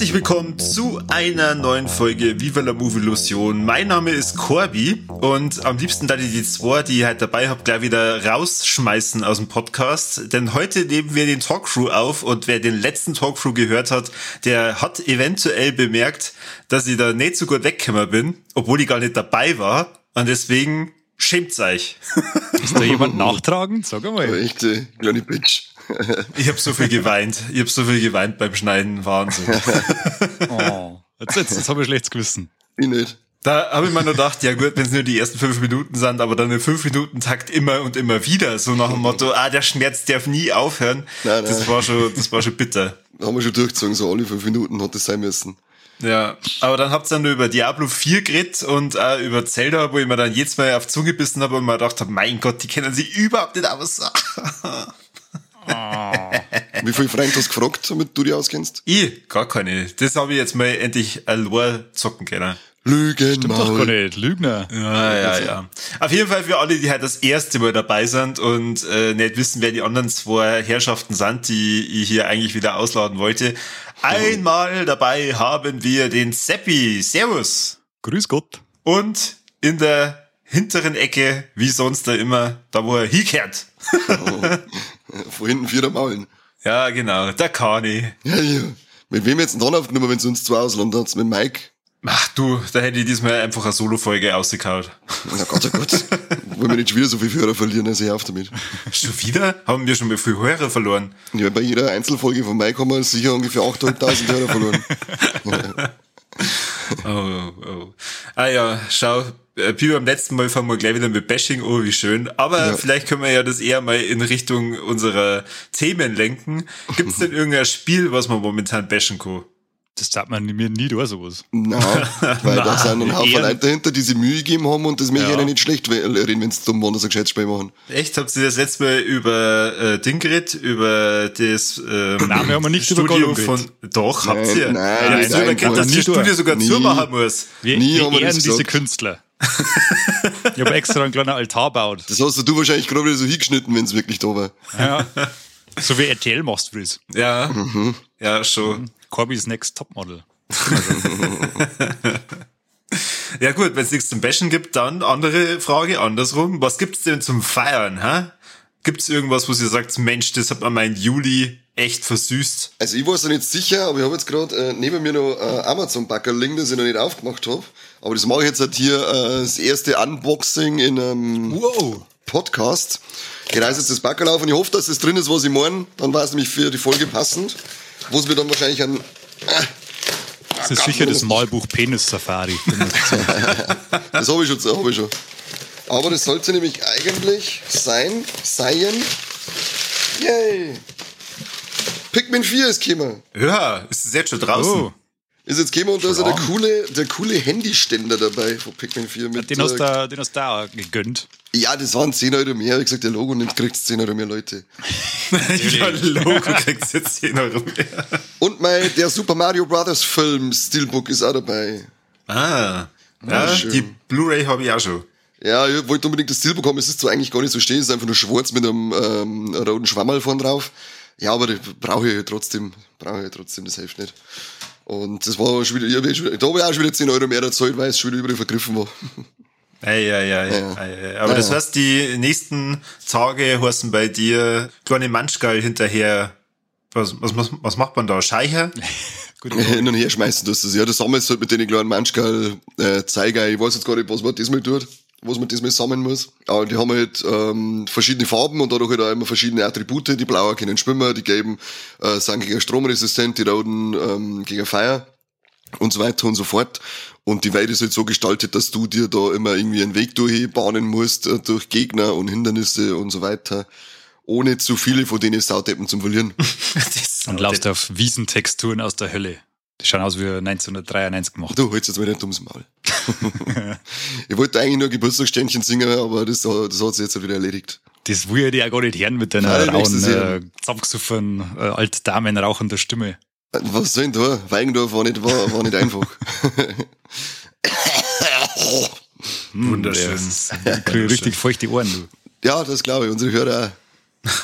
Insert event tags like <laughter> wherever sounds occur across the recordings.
Herzlich willkommen einer neuen Folge Viva la Movie Illusion. Mein Name ist Corby und am liebsten da ich die zwei, die ich halt dabei habe, gleich wieder rausschmeißen aus dem Podcast. Denn heute nehmen wir den Talkthrough auf und wer den letzten Talkthrough gehört hat, der hat eventuell bemerkt, dass ich da nicht so gut weggekommen bin, obwohl ich gar nicht dabei war. Und deswegen schämt's euch. <laughs> Ist da jemand nachtragend? Sag mal. Echte kleine Bitch. Ich habe so viel geweint. Ich habe so viel geweint beim Schneiden. Wahnsinn. <laughs> Oh. Jetzt, jetzt, jetzt habe ich schlechtes Gewissen. Ich nicht. Da habe ich mir nur gedacht, ja gut, wenn es nur die ersten fünf Minuten sind, aber dann in fünf Minuten Takt immer und immer wieder, so nach dem Motto, ah, der Schmerz darf nie aufhören. Nein, Das nein. war schon, das war schon bitter. Haben wir schon durchgezogen, so alle fünf Minuten hat das sein müssen. Ja, aber dann habt ihr dann nur über Diablo 4 geredet und auch über Zelda, wo ich mir dann jedes Mal auf die Zunge gebissen habe und mir gedacht habe, mein Gott, die kennen sich überhaupt nicht aus. <laughs> Wie viele Freunde hast du gefragt, damit du dich auskennst? ich, gar keine. Das habe ich jetzt mal endlich allein zocken können. Lügen, Stimmt doch gar nicht. Lügner. Ja, ja, ja. Auf jeden Fall für alle, die halt das erste Mal dabei sind und äh, nicht wissen, wer die anderen zwei Herrschaften sind, die ich hier eigentlich wieder ausladen wollte. Einmal dabei haben wir den Seppi. Servus. Grüß Gott. Und in der hinteren Ecke, wie sonst da immer, da wo er hinkehrt. <laughs> Von hinten vierer Maulen. Ja, genau, der Kani. Ja, ja. Mit wem jetzt denn dann aufgenommen, wenn es uns zwei ausland hat? Mit Mike? Ach du, da hätte ich diesmal einfach eine Solo-Folge ausgekaut. Na Gott, oh Gott. Wollen wir nicht schon wieder so viel Hörer verlieren, also hör auf damit. Schon wieder? Haben wir schon mal viel Hörer verloren? Ja, bei jeder Einzelfolge von Mike haben wir sicher ungefähr 8.500 Hörer verloren. <laughs> <laughs> Oh, oh. Ah ja, schau, äh, wie beim letzten Mal fangen wir gleich wieder mit Bashing oh, wie schön. Aber Ja. vielleicht können wir ja das eher mal in Richtung unserer Themen lenken. Gibt's <laughs> denn irgendein Spiel, was man momentan bashen kann? Das sagt man mir nie da sowas. Nein, <laughs> weil da sind ein Haufen Leute dahinter, die sich Mühe gegeben haben und das mir Ja. ja. nicht schlecht reden, wenn sie dumm waren, dass sie ein machen. Echt? Habt ihr das letzte Mal über äh, Ding geredet? Über das ähm, Nein, wir haben nicht über Studio Gollum von... Doch, habt Nein, ihr. nein, ja, nicht so einmal. erkennt, dass das Nie Studio durch. sogar Nie. zumachen muss. Wir, Nie wir haben wir ehren das diese. Künstler. <laughs> ich habe extra einen kleinen Altar gebaut. Das hast du wahrscheinlich gerade wieder so hingeschnitten, wenn es wirklich da war. Ja. So wie RTL machst du das. Ja, ja, schon. Corby's Next Topmodel. <laughs> Ja gut, wenn es nichts zum Bashen gibt, dann andere Frage andersrum. Was gibt's denn zum Feiern, hä? Gibt's irgendwas, wo ihr sagt, Mensch, das hat mir mein Juli echt versüßt? Also ich weiß ja nicht sicher, aber ich habe jetzt gerade äh, neben mir noch äh, Amazon-Backer liegen, das ich noch nicht aufgemacht habe. Aber das mache ich jetzt halt hier äh, das erste Unboxing in einem Wow. Podcast. Ich reiße jetzt das Backerl auf und ich hoffe, dass das drin ist, was ich meine. Dann war es nämlich für die Folge passend. Wo es mir dann wahrscheinlich an... Das ist sicher das Malbuch Penis Safari. <laughs> Das habe ich schon, das hab ich schon. Aber das sollte nämlich eigentlich sein, seien... Yay! Pikmin 4 ist gekommen. Ja, ist es jetzt schon draußen? Oh, Ist jetzt gekommen und da ist ja der coole, der coole Handyständer dabei von Pikmin 4. Mit, den hast äh, du den hast du auch gegönnt. Ja, das waren 10 Euro mehr. Ich gesagt, der Logo nimmt, kriegst 10 Euro mehr Leute. <laughs> ja, Logo kriegst jetzt <laughs> 10 Euro mehr. Und mein, der Super Mario Brothers Film Steelbook ist auch dabei. Ah, ja, die Blu-ray habe ich auch schon. Ja, ich wollte unbedingt das Steelbook haben. Es ist zwar eigentlich gar nicht so stehen, es ist einfach nur schwarz mit einem ähm, roten Schwammerl vorn drauf. Ja, aber das brauche ich ja trotzdem. Brauche ich ja trotzdem, das hilft nicht. Und das war schon wieder, ich hab da habe ich auch schon wieder 10 Euro mehr erzahlt, weil es schon wieder überall vergriffen war. <laughs> Ei, ei, ei, Ja. ei, ei. Aber Ja, das heißt, die nächsten Tage heißen bei dir kleine Manschgall hinterher. Was, was, was, was macht man da? Scheicher? <laughs> Gut, hin und her schmeißen tust du das. Ja, das sammelst du halt mit den kleinen Manschgal äh, Zeiger. Ich weiß jetzt gar nicht, was man diesmal tut, was man diesmal sammeln muss. Aber die haben halt ähm, verschiedene Farben und dadurch halt auch immer verschiedene Attribute. Die blauen können schwimmen, die gelben äh, sind gegen stromresistent, die roten ähm, gegen Feuer und so weiter und so fort. Und die Welt ist halt so gestaltet, dass du dir da immer irgendwie einen Weg durchbahnen musst, äh, durch Gegner und Hindernisse und so weiter, ohne zu viele von denen Sauteppen zum Verlieren. <laughs> Und laufst auf Wiesentexturen aus der Hölle. Die schauen aus wie 1993 gemacht. Du holst jetzt mal nicht ums Maul. <laughs> ich wollte eigentlich nur Geburtstagsständchen singen, aber das, das hat sich jetzt wieder erledigt. Das will ich dir ja gar nicht hören mit deiner Nein, rauen, äh, äh, alte Damen rauchender Stimme. Was soll denn da? Weigendorf war nicht, war, war nicht einfach. Wunderschön. Das ist- Ich krieg richtig feuchte Ohren, du. ja, das glaube ich, unsere Hörer auch.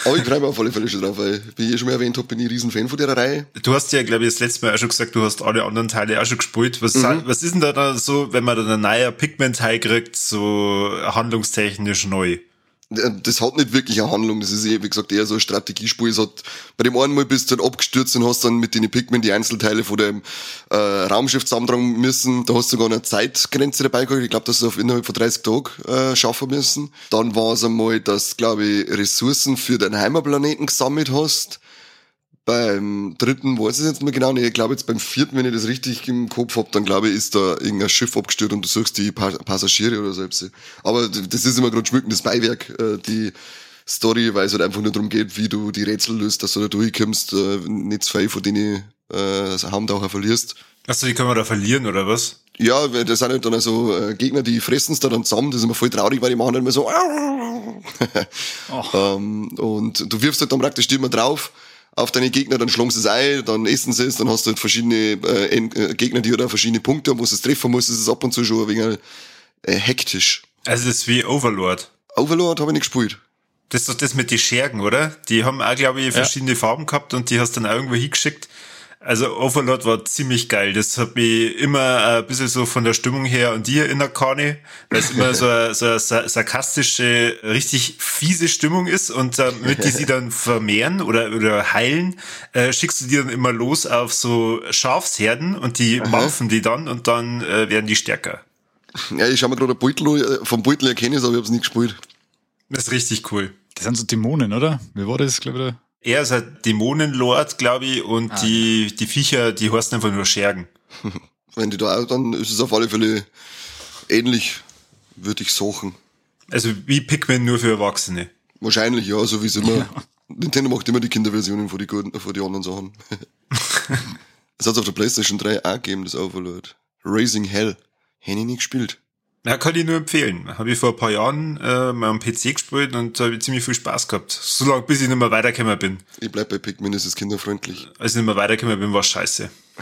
Aber ich freue mich auf alle Fälle schon drauf, weil, wie ich schon mal erwähnt habe, bin ich ein riesen Fan von der Reihe. Du hast ja, glaube ich, das letzte Mal auch schon gesagt, du hast alle anderen Teile auch schon gespielt. Was, was ist denn da, da so, wenn man dann ein neuer Pigment-Teil kriegt, so handlungstechnisch neu? Das hat nicht wirklich eine Handlung, das ist eh, wie gesagt, eher so ein Strategiespiel. Es hat, bei dem einen Mal bist du dann abgestürzt und hast dann mit den Pikmin die Einzelteile von dem äh, Raumschiff zusammentragen müssen. Da hast du sogar eine Zeitgrenze dabei gehabt. Ich glaube, dass du auf innerhalb von 30 Tagen äh, schaffen müssen. Dann war es einmal, dass, glaube ich, Ressourcen für deinen Heimatplaneten gesammelt hast. Beim dritten weiß ich es jetzt mehr genau. Nee, ich glaube jetzt beim vierten, wenn ich das richtig im Kopf hab, dann glaube ich, ist da irgendein Schiff abgestürzt und du suchst die pa Passagiere oder selbst. Aber d- das ist immer gerade schmückendes Beiwerk, äh, die Story, weil es halt einfach nur darum geht, wie du die Rätsel löst, dass du da durchkommst, äh, nicht zu viel von denen äh, Haumtaucher verlierst. Achso, die können wir da verlieren, oder was? Ja, das sind halt dann also äh, Gegner, die fressen's da dann zusammen, das ist immer voll traurig, weil die machen dann immer so <laughs> ähm, und du wirfst halt dann praktisch immer drauf auf deine Gegner, dann sie es ein, dann essen sie es, dann hast du halt verschiedene äh, äh, Gegner, die oder verschiedene Punkte haben, wo du es treffen musst, das ist ab und zu schon ein wenig äh, hektisch. Also, das ist wie Overlord. Overlord habe ich nicht gespielt. Das ist doch das mit den Schergen, oder? Die haben auch, glaube ich, verschiedene Farben gehabt und die hast dann irgendwo hingeschickt. Also Overlord war ziemlich geil. Das hat mich immer ein bisschen so von der Stimmung her an die erinnert, Kani, weil es immer <laughs> so eine, so eine sa- sarkastische, richtig fiese Stimmung ist und damit die sie <laughs> dann vermehren oder, oder heilen, äh, schickst du die dann immer los auf so Schafsherden und die mampfen die dann und dann äh, werden die stärker. Ja, ich schau mir gerade Beutel, äh, vom Beutel erkenne ich aber ich habe es nicht gespielt. Das ist richtig cool. Das sind so Dämonen, oder? Wie war das, glaube ich? Da? Er ist ein Dämonenlord, glaube ich, und die, die Viecher, die heißen einfach nur Schergen. <laughs> Wenn die da auch, dann ist es auf alle Fälle ähnlich, würde ich suchen. Also wie Pikmin nur für Erwachsene. Wahrscheinlich, ja, so wie es immer. Nintendo macht immer die Kinderversionen von die, von die anderen Sachen. <laughs> das hat's auf der Playstation 3 auch gegeben, das Overlord. Raising Hell. Hätte ich nicht gespielt. Ja, kann ich nur empfehlen. Habe ich vor ein paar Jahren äh, mal am PC gespielt und da habe ich ziemlich viel Spaß gehabt. So lange, bis ich nicht mehr weitergekommen bin. Ich bleib bei Pikmin, es ist kinderfreundlich. Als ich nicht mehr weitergekommen bin, war scheiße. <laughs>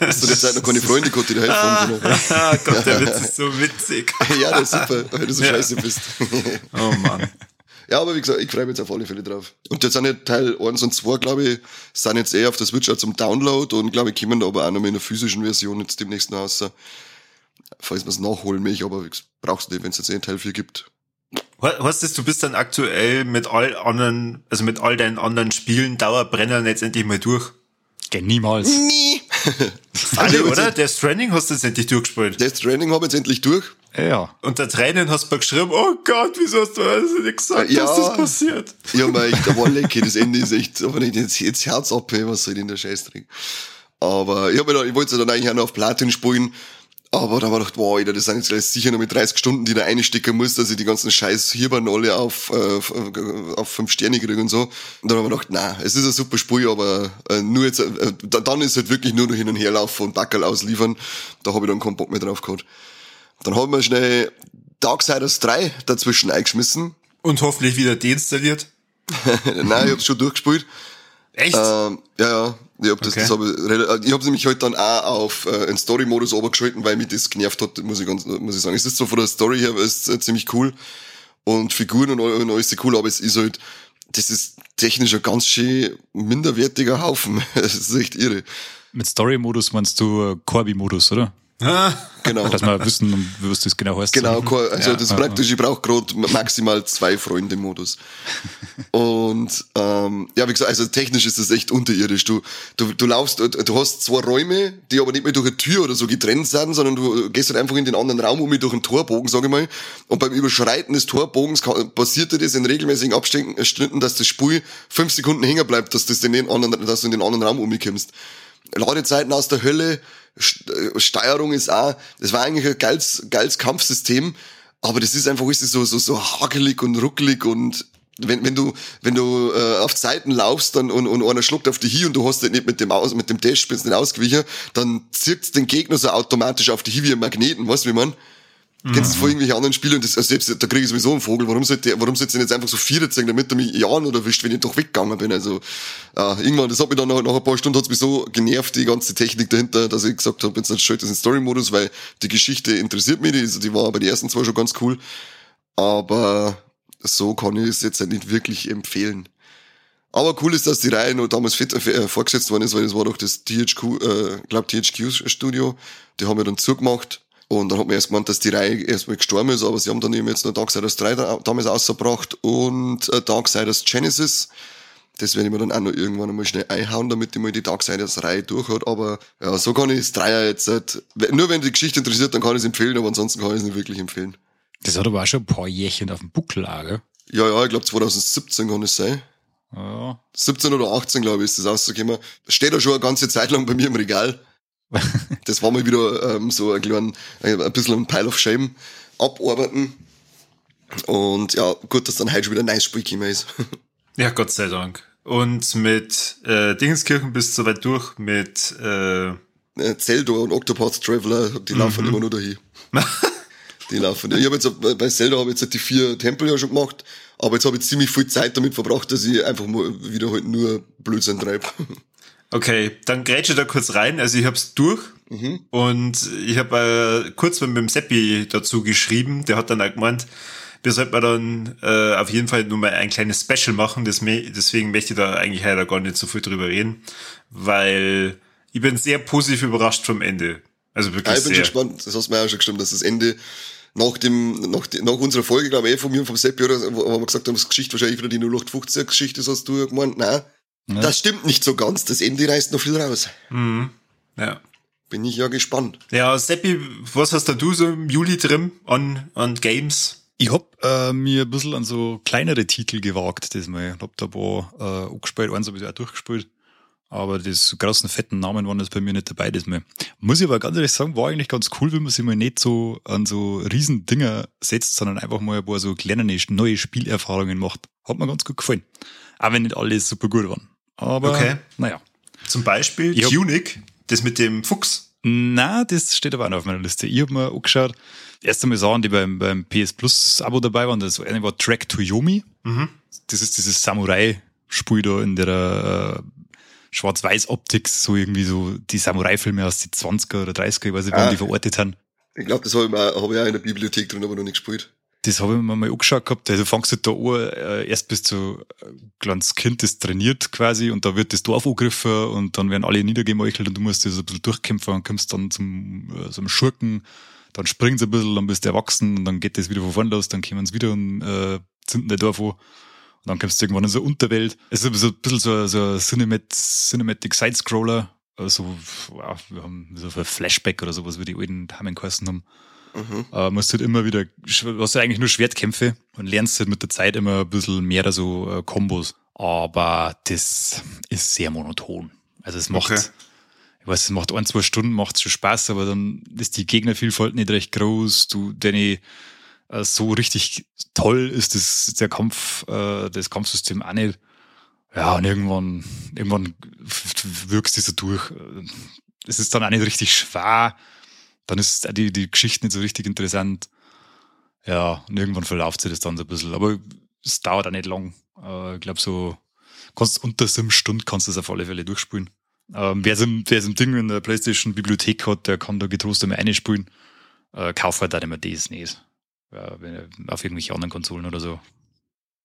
Hast du der Zeit noch keine Freunde gehabt, die da helfen? <laughs> Ah Gott, der Witz ist so witzig. <laughs> ja, das ist super, weil du so Ja. scheiße bist. Oh Mann. ja, aber wie gesagt, ich freue mich jetzt auf alle Fälle drauf. Und jetzt sind ja Teil 1 und 2, glaube ich, sind jetzt eher auf der Switch auch zum Download und glaube ich, kommen da aber auch noch mal in der physischen Version jetzt demnächst noch raus. Falls man es nachholen möchte, aber brauchst du nicht, wenn es jetzt eh Teil 4 gibt. Heißt das, du bist dann aktuell mit all anderen, also mit all deinen anderen Spielen Dauerbrennern jetzt endlich mal durch? Geh niemals. Nie! <laughs> Alle, oder? Der Stranding hast du jetzt endlich durchgespielt. Death Stranding habe ich jetzt endlich durch. Ja. Unter Tränen hast du mal geschrieben, oh Gott, wieso hast du das nicht gesagt, Ja. dass das passiert? Ja, da war lecker, das Ende ist echt, aber nicht jetzt, jetzt Herz ab, ey, was soll denn der Scheißdreck? Aber ich, hab mir da, ich wollte dann eigentlich auch noch auf Platin spielen, aber da war gedacht, wow, Alter, das sind jetzt sicher noch mit 30 Stunden, die da einstecken muss, dass ich die ganzen scheiß Hierbern alle auf, äh, auf, auf 5 Sterne kriege und so. Und dann haben wir gedacht, na, es ist ein super Spiel, aber äh, nur jetzt, äh, da- dann ist halt wirklich nur noch hin und her laufen und Dackel ausliefern. Da habe ich dann keinen Bock mehr drauf gehabt. Dann haben wir schnell Darksiders 3 dazwischen eingeschmissen. Und hoffentlich wieder deinstalliert. <laughs> Nein, ich hab's schon durchgespielt. Echt? Ähm, ja, ja. Ich hab das, Okay. das hab ich, rela- ich hab's nämlich halt dann auch auf äh, einen Story-Modus obergeschalten, weil mich das genervt hat, muss ich ganz, muss ich sagen. Es ist zwar von der Story her ist, äh, ziemlich cool und Figuren und alles ist cool, aber es ist halt, das ist technisch ein ganz schön minderwertiger Haufen. <laughs> Es ist echt irre. Mit Story-Modus meinst du äh, Corby-Modus, oder? Ah, Genau. Dass wir wissen, was das genau heißt. Genau, kein- also Ja, das ist praktisch, ich brauche gerade maximal zwei Freunde im Modus. <laughs> Und ähm, ja, wie gesagt, also technisch ist das echt unterirdisch. Du, du, du laufst, du, hast zwei Räume, die aber nicht mehr durch eine Tür oder so getrennt sind, sondern du gehst halt einfach in den anderen Raum um durch einen Torbogen, sage ich mal. Und beim Überschreiten des Torbogens passiert dir das in regelmäßigen Abständen, Schritten, dass das Spiel fünf Sekunden hängen bleibt, dass, das in den anderen, dass du in den anderen Raum umkommst. Ladezeiten aus der Hölle, äh, Steuerung ist auch, das war eigentlich ein geiles, geiles Kampfsystem, aber das ist einfach alles so, so, so hagelig und ruckelig und wenn, wenn du, wenn du äh, auf Seiten laufst dann und, und einer schluckt auf die hier und du hast nicht mit dem aus, mit dem Dash bist nicht ausgewichen, dann zirkt den Gegner so automatisch auf die hier wie ein Magneten, weißt du, wie man? Mhm. Kennst du vor irgendwelchen anderen Spielen, das, also selbst, da kriege ich sowieso einen Vogel, warum sollte, warum sollte ich jetzt einfach so vier ziehen, damit er mich Jahren oder wischt, wenn ich doch weggegangen bin, also, äh, irgendwann, das hat mich dann nach, nach ein paar Stunden hat's mich so genervt, die ganze Technik dahinter, dass ich gesagt habe, jetzt schalte das in Story-Modus, weil die Geschichte interessiert mich, die, die war bei den ersten zwei schon ganz cool, aber so kann ich es jetzt nicht wirklich empfehlen. Aber cool ist, dass die Reihe noch damals fit, äh, vorgesetzt worden ist, weil das war doch das THQ, äh, glaub THQ Studio. Die haben ja dann zugemacht. Und dann hat man erst gemeint, dass die Reihe erstmal gestorben ist, aber sie haben dann eben jetzt noch Darksiders 3 damals ausgebracht und äh, Darksiders Genesis. Das werde ich mir dann auch noch irgendwann einmal schnell einhauen, damit ich mal die Darksiders Reihe durch hat. Aber ja, so kann ich das Dreier jetzt halt, nur wenn die Geschichte interessiert, dann kann ich es empfehlen, aber ansonsten kann ich es nicht wirklich empfehlen. Das hat aber auch schon ein paar Jährchen auf dem Buckel gell? Ja, ja, ich glaube 2017 kann es sein. Ja. 17 oder 18, glaube ich, ist das rausgekommen. Steht da schon eine ganze Zeit lang bei mir im Regal. <laughs> das war mal wieder ähm, so ein, klein, ein bisschen ein Pile of Shame abarbeiten. Und ja, gut, dass dann heute schon wieder ein neues Spiel gekommen ist. <laughs> ja, Gott sei Dank. Und mit äh, Dingenskirchen bist du soweit durch mit äh, äh Zelda und Octopath Traveler, die mhm. laufen immer nur dahin. <laughs> die laufen. Ich habe jetzt bei Zelda habe jetzt die vier Tempel ja schon gemacht, aber jetzt habe ich ziemlich viel Zeit damit verbracht, dass ich einfach mal wieder halt nur Blödsinn treibe. Okay, dann grätsche da kurz rein. Also ich hab's durch mhm. und ich habe äh, kurz mit dem Seppi dazu geschrieben. Der hat dann auch gemeint, wir sollten dann äh, auf jeden Fall nur mal ein kleines Special machen. Deswegen möchte ich da eigentlich leider gar nicht so viel drüber reden, weil ich bin sehr positiv überrascht vom Ende. Also wirklich ja, ich bin sehr. schon gespannt. Das hast du mir auch schon gestimmt, dass das Ende nach dem, nach, nach unserer Folge, glaube ich, eh von mir und vom Seppi, oder, wo wir gesagt haben, das Geschichte wahrscheinlich wieder die 0815 Geschichte, das hast du gemeint, nein. Ja. Das stimmt nicht so ganz. Das Ende reißt noch viel raus. Mhm. Ja. Bin ich ja gespannt. Ja, Seppi, was hast da du so im Juli drin an, an Games? Ich hab äh, mir ein bisschen an so kleinere Titel gewagt diesmal. Ich hab da ein paar äh, angespielt, eins habe ich auch durchgespielt. Aber das großen fetten Namen waren jetzt bei mir nicht dabei diesmal. Muss ich aber ganz ehrlich sagen, war eigentlich ganz cool, wenn man sich mal nicht so an so riesen Dinger setzt, sondern einfach mal ein paar so kleine neue Spielerfahrungen macht. Hat mir ganz gut gefallen. Auch wenn nicht alles super gut waren. Aber okay. naja. Zum Beispiel ich Tunic, das mit dem Fuchs. Na, das steht aber auch noch auf meiner Liste. Ich habe mir angeschaut, erst einmal Sachen, die beim, beim PS Plus Abo dabei waren. Das eine war Track to Yomi. Mhm. Das ist dieses Samurai-Spiel da in der äh, Schwarz-Weiß-Optik, so irgendwie so die Samurai-Filme aus den 20er oder 30er, ich weiß nicht, wann ah, die verortet haben. Ich glaube, das habe ich, hab ich auch in der Bibliothek drin, aber noch nicht gespielt. Das habe ich mir mal angeschaut gehabt. Also fangst du da an, äh, erst bis zu äh, kleines Kind, das trainiert quasi und da wird das Dorf angegriffen und dann werden alle niedergemeuchelt und du musst das ein bisschen durchkämpfen und kommst dann zum, äh, zum Schurken, dann springen sie ein bisschen, dann bist du erwachsen und dann geht das wieder von vorne los, dann kommen sie wieder und äh, zünden der Dorf an. Und dann kommst du irgendwann in so eine Unterwelt. Es ist so ein bisschen so, so ein Cinemat Cinematic Sidescroller. Also, ja, wir haben so ein Flashback oder sowas, wie die alten Hamen geheißen haben. Mhm. Äh, musst halt immer wieder, du hast ja eigentlich nur Schwertkämpfe und lernst halt mit der Zeit immer ein bisschen mehr so äh, Kombos. Aber das ist sehr monoton. Also es macht, okay. ich weiß, es macht ein, zwei Stunden, macht schon Spaß, aber dann ist die Gegnervielfalt nicht recht groß. Du, deine, äh, so richtig toll ist das, der Kampf, äh, das Kampfsystem auch nicht. Ja, und irgendwann, irgendwann wirkst du so durch. Es ist dann auch nicht richtig schwer. Dann ist die, die Geschichte nicht so richtig interessant. Ja, und irgendwann verlauft sich das dann so ein bisschen. Aber es dauert auch nicht lang. Äh, ich glaube, so kannst unter sieben Stunden kannst du das auf alle Fälle durchspielen. Ähm, wer so ein Ding in der Playstation Bibliothek hat, der kann da getrost einmal einspielen. Äh, kauf halt auch immer das nicht ja, auf irgendwelche anderen Konsolen oder so.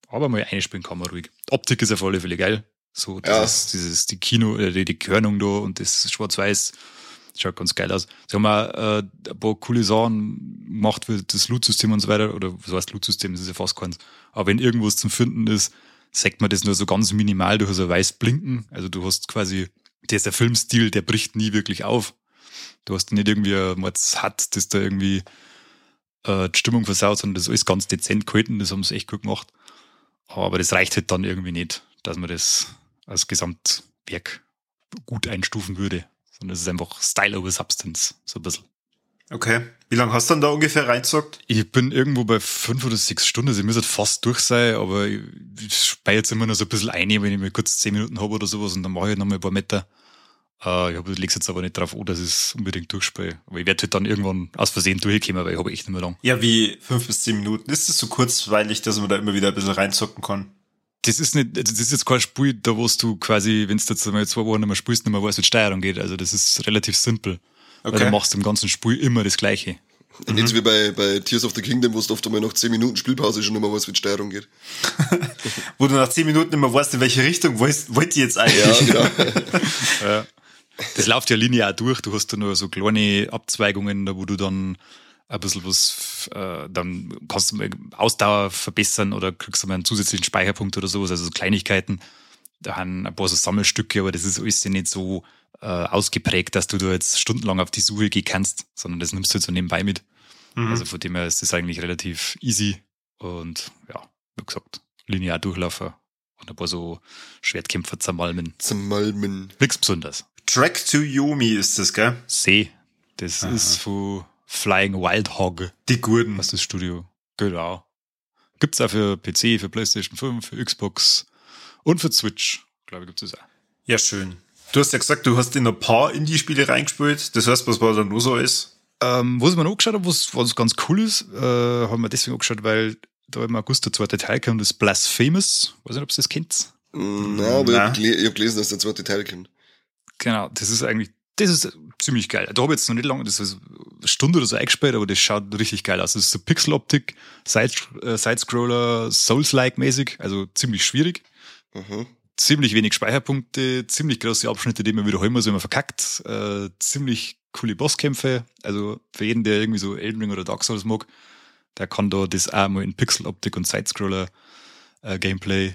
Aber mal einspielen kann man ruhig. Optik ist auf alle Fälle geil. So, dieses, ja. dieses, die Kino, äh, die, die Körnung da und das Schwarz-Weiß schaut ganz geil aus. Sie haben auch äh, ein paar coole Sachen gemacht für das Loot-System und so weiter. Oder so heißt Loot-System, das ist ja fast keins. Aber wenn irgendwas zum Finden ist, sagt man das nur so ganz minimal. Du hast ein weiß Blinken. Also du hast quasi, der ist der Filmstil, der bricht nie wirklich auf. Du hast nicht irgendwie ein hat, das da irgendwie äh, die Stimmung versaut, sondern das ist ganz dezent gehalten, das haben sie echt gut gemacht. Aber das reicht halt dann irgendwie nicht, dass man das als Gesamtwerk gut einstufen würde. Sondern es ist einfach Style over Substance, so ein bisschen. Okay. Wie lange hast du dann da ungefähr reingezockt? Ich bin irgendwo bei fünf oder sechs Stunden, also ich muss halt fast durch sein, aber ich, ich speie jetzt immer noch so ein bisschen ein, wenn ich mal kurz zehn Minuten habe oder sowas und dann mache ich noch mal ein paar Meter. Äh, ich lege jetzt aber nicht drauf an, dass ich es unbedingt durchspiele. Aber ich werde halt dann irgendwann aus Versehen durchkommen, weil ich habe echt nicht mehr lang. Ja, wie fünf bis zehn Minuten. Ist es so kurzweilig, dass man da immer wieder ein bisschen reinzocken kann? Das ist nicht, das ist jetzt kein Spiel, da wo du quasi, wenn du jetzt einmal zwei Wochen nicht mehr spielst, nicht mehr weißt, wie die Steuerung geht. Also das ist relativ simpel. Okay. Weil du machst im ganzen Spiel immer das Gleiche. Mhm. Nicht wie bei, bei Tears of the Kingdom, wo du oft einmal nach 10 Minuten Spielpause schon immer weißt, wie die Steuerung geht. <laughs> wo du nach 10 Minuten immer weißt, in welche Richtung wollt, wollt ihr jetzt eigentlich? Ja, genau. <laughs> ja. Das läuft ja linear durch. Du hast da nur so kleine Abzweigungen, wo du dann ein bisschen was, äh, dann kannst du mal Ausdauer verbessern oder kriegst du mal einen zusätzlichen Speicherpunkt oder sowas, also so Kleinigkeiten. Da haben ein paar so Sammelstücke, aber das ist alles nicht so äh, ausgeprägt, dass du da jetzt stundenlang auf die Suche gehen kannst, sondern das nimmst du jetzt so nebenbei mit. Mhm. Also von dem her ist das eigentlich relativ easy und ja, wie gesagt, linear durchlaufen und ein paar so Schwertkämpfer zermalmen. Zermalmen. Nichts Besonderes. Track to Yomi ist das, gell? See. Das Aha. ist von Flying Wild Hog. Die Gurden. Was ist das Studio? Genau. Gibt's auch für PC, für PlayStation 5, für Xbox und für Switch. Glaube ich, gibt's das auch. Ja, schön. Du hast ja gesagt, du hast in ein paar Indie-Spiele reingespielt. Das heißt, was war da nur so ist? Ähm, was ich mir angeschaut habe, was, was ganz cool ist, äh, haben wir deswegen angeschaut, weil da im August der zweite Teil kam, das Blasphemous. Weiß nicht, ob ihr das kennt. Mm, nein, aber Nein. ich habe gelesen, dass der zweite Teil kommt. Genau, das ist eigentlich, das ist ziemlich geil. Da habe ich jetzt noch nicht lange, das ist eine Stunde oder so eingespielt, aber das schaut richtig geil aus. Das ist so Pixel-Optik, Side, äh, Side-Scroller, Souls-like mäßig, also ziemlich schwierig. Mhm. Ziemlich wenig Speicherpunkte, ziemlich große Abschnitte, die man wiederholen muss, wenn man verkackt. Äh, ziemlich coole Bosskämpfe. Also für jeden, der irgendwie so Elden Ring oder Dark Souls mag, der kann da das auch mal in Pixel-Optik und Side-Scroller-Gameplay äh,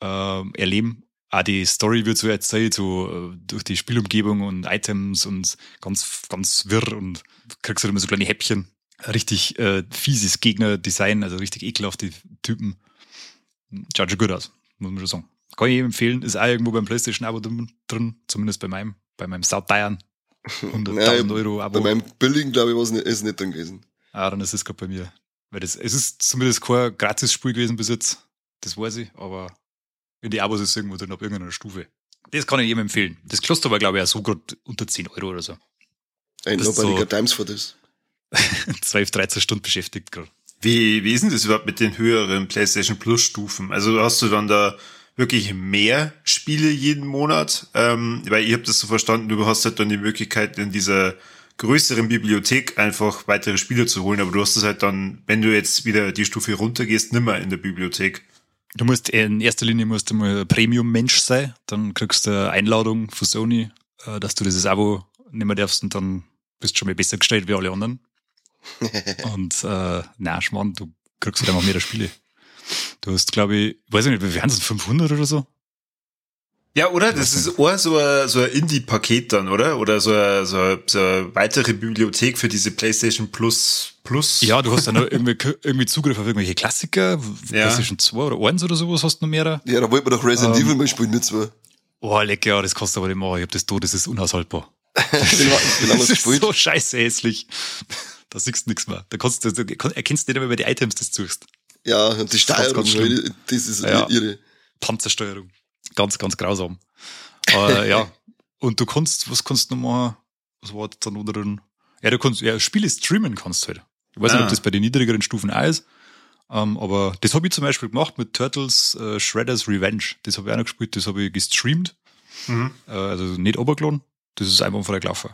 äh, erleben auch die Story wird so erzählt, so äh, durch die Spielumgebung und Items und ganz, ganz wirr und kriegst du halt immer so kleine Häppchen. Richtig äh, fieses Gegner-Design, also richtig ekelhafte Typen. Schaut schon gut aus, muss man schon sagen. Kann ich empfehlen, ist auch irgendwo beim PlayStation-Abo drin, zumindest bei meinem, bei meinem Sauteiern. <laughs> 100.000 Euro Abo. Bei meinem billigen, glaube ich, nicht, ist nicht drin gewesen. Ah, dann ist es gerade bei mir. Weil das, es ist zumindest kein Gratis-Spiel gewesen bis jetzt. Das weiß ich, aber in die Abos ist irgendwo drin, auf irgendeiner Stufe. Das kann ich jedem empfehlen. Das kostet aber, glaube ich, auch so gerade unter 10 Euro oder so. Ain't nobody so got times for this. 12, 13 Stunden beschäftigt gerade. Wie, wie ist denn das überhaupt mit den höheren PlayStation Plus Stufen? Also hast du dann da wirklich mehr Spiele jeden Monat? Ähm, weil ich habe das so verstanden, du hast halt dann die Möglichkeit in dieser größeren Bibliothek einfach weitere Spiele zu holen, aber du hast es halt dann, wenn du jetzt wieder die Stufe runtergehst, nimmer in der Bibliothek. Du musst in erster Linie musst du mal Premium-Mensch sein, dann kriegst du eine Einladung von Sony, äh, dass du dieses Abo mehr darfst und dann bist du schon mal besser gestellt wie alle anderen. <laughs> und äh, na, Schmarrn, du kriegst halt einfach mehr Spiele. Du hast, glaube ich, weiß ich nicht, wie werden es 500 oder so? Ja, oder? Das ist auch so ein, so ein Indie-Paket dann, oder? Oder so eine, so, eine, so eine weitere Bibliothek für diese PlayStation Plus Plus. Ja, du hast dann noch irgendwie, irgendwie Zugriff auf irgendwelche Klassiker, ja. PlayStation 2 oder 1 oder sowas hast du noch mehr. Ja, da wollten wir doch Resident ähm, Evil mal spielen mit zwei. Oh, leck, ja, das kostet aber nicht mehr. Ich hab das da, das ist lange <laughs> das ist so scheiße hässlich. Da siehst du nichts mehr. Da kannst du, du erkennst nicht mehr über die Items, das du suchst. Ja, und die Steuerung, das ist ja. ihre. Panzersteuerung. Ganz, ganz grausam. äh, ja. <laughs> Und du kannst, was kannst du noch machen? Was war da noch drin? Ja, du kannst, ja, Spiele streamen kannst du halt. Ich weiß ah. nicht, ob das bei den niedrigeren Stufen auch ist. Ähm, aber das habe ich zum Beispiel gemacht mit Turtles äh, Shredder's Revenge. Das habe ich auch noch gespielt, das habe ich gestreamt. Mhm. Äh, also nicht obergeladen. Das ist einfach von der gelaufen.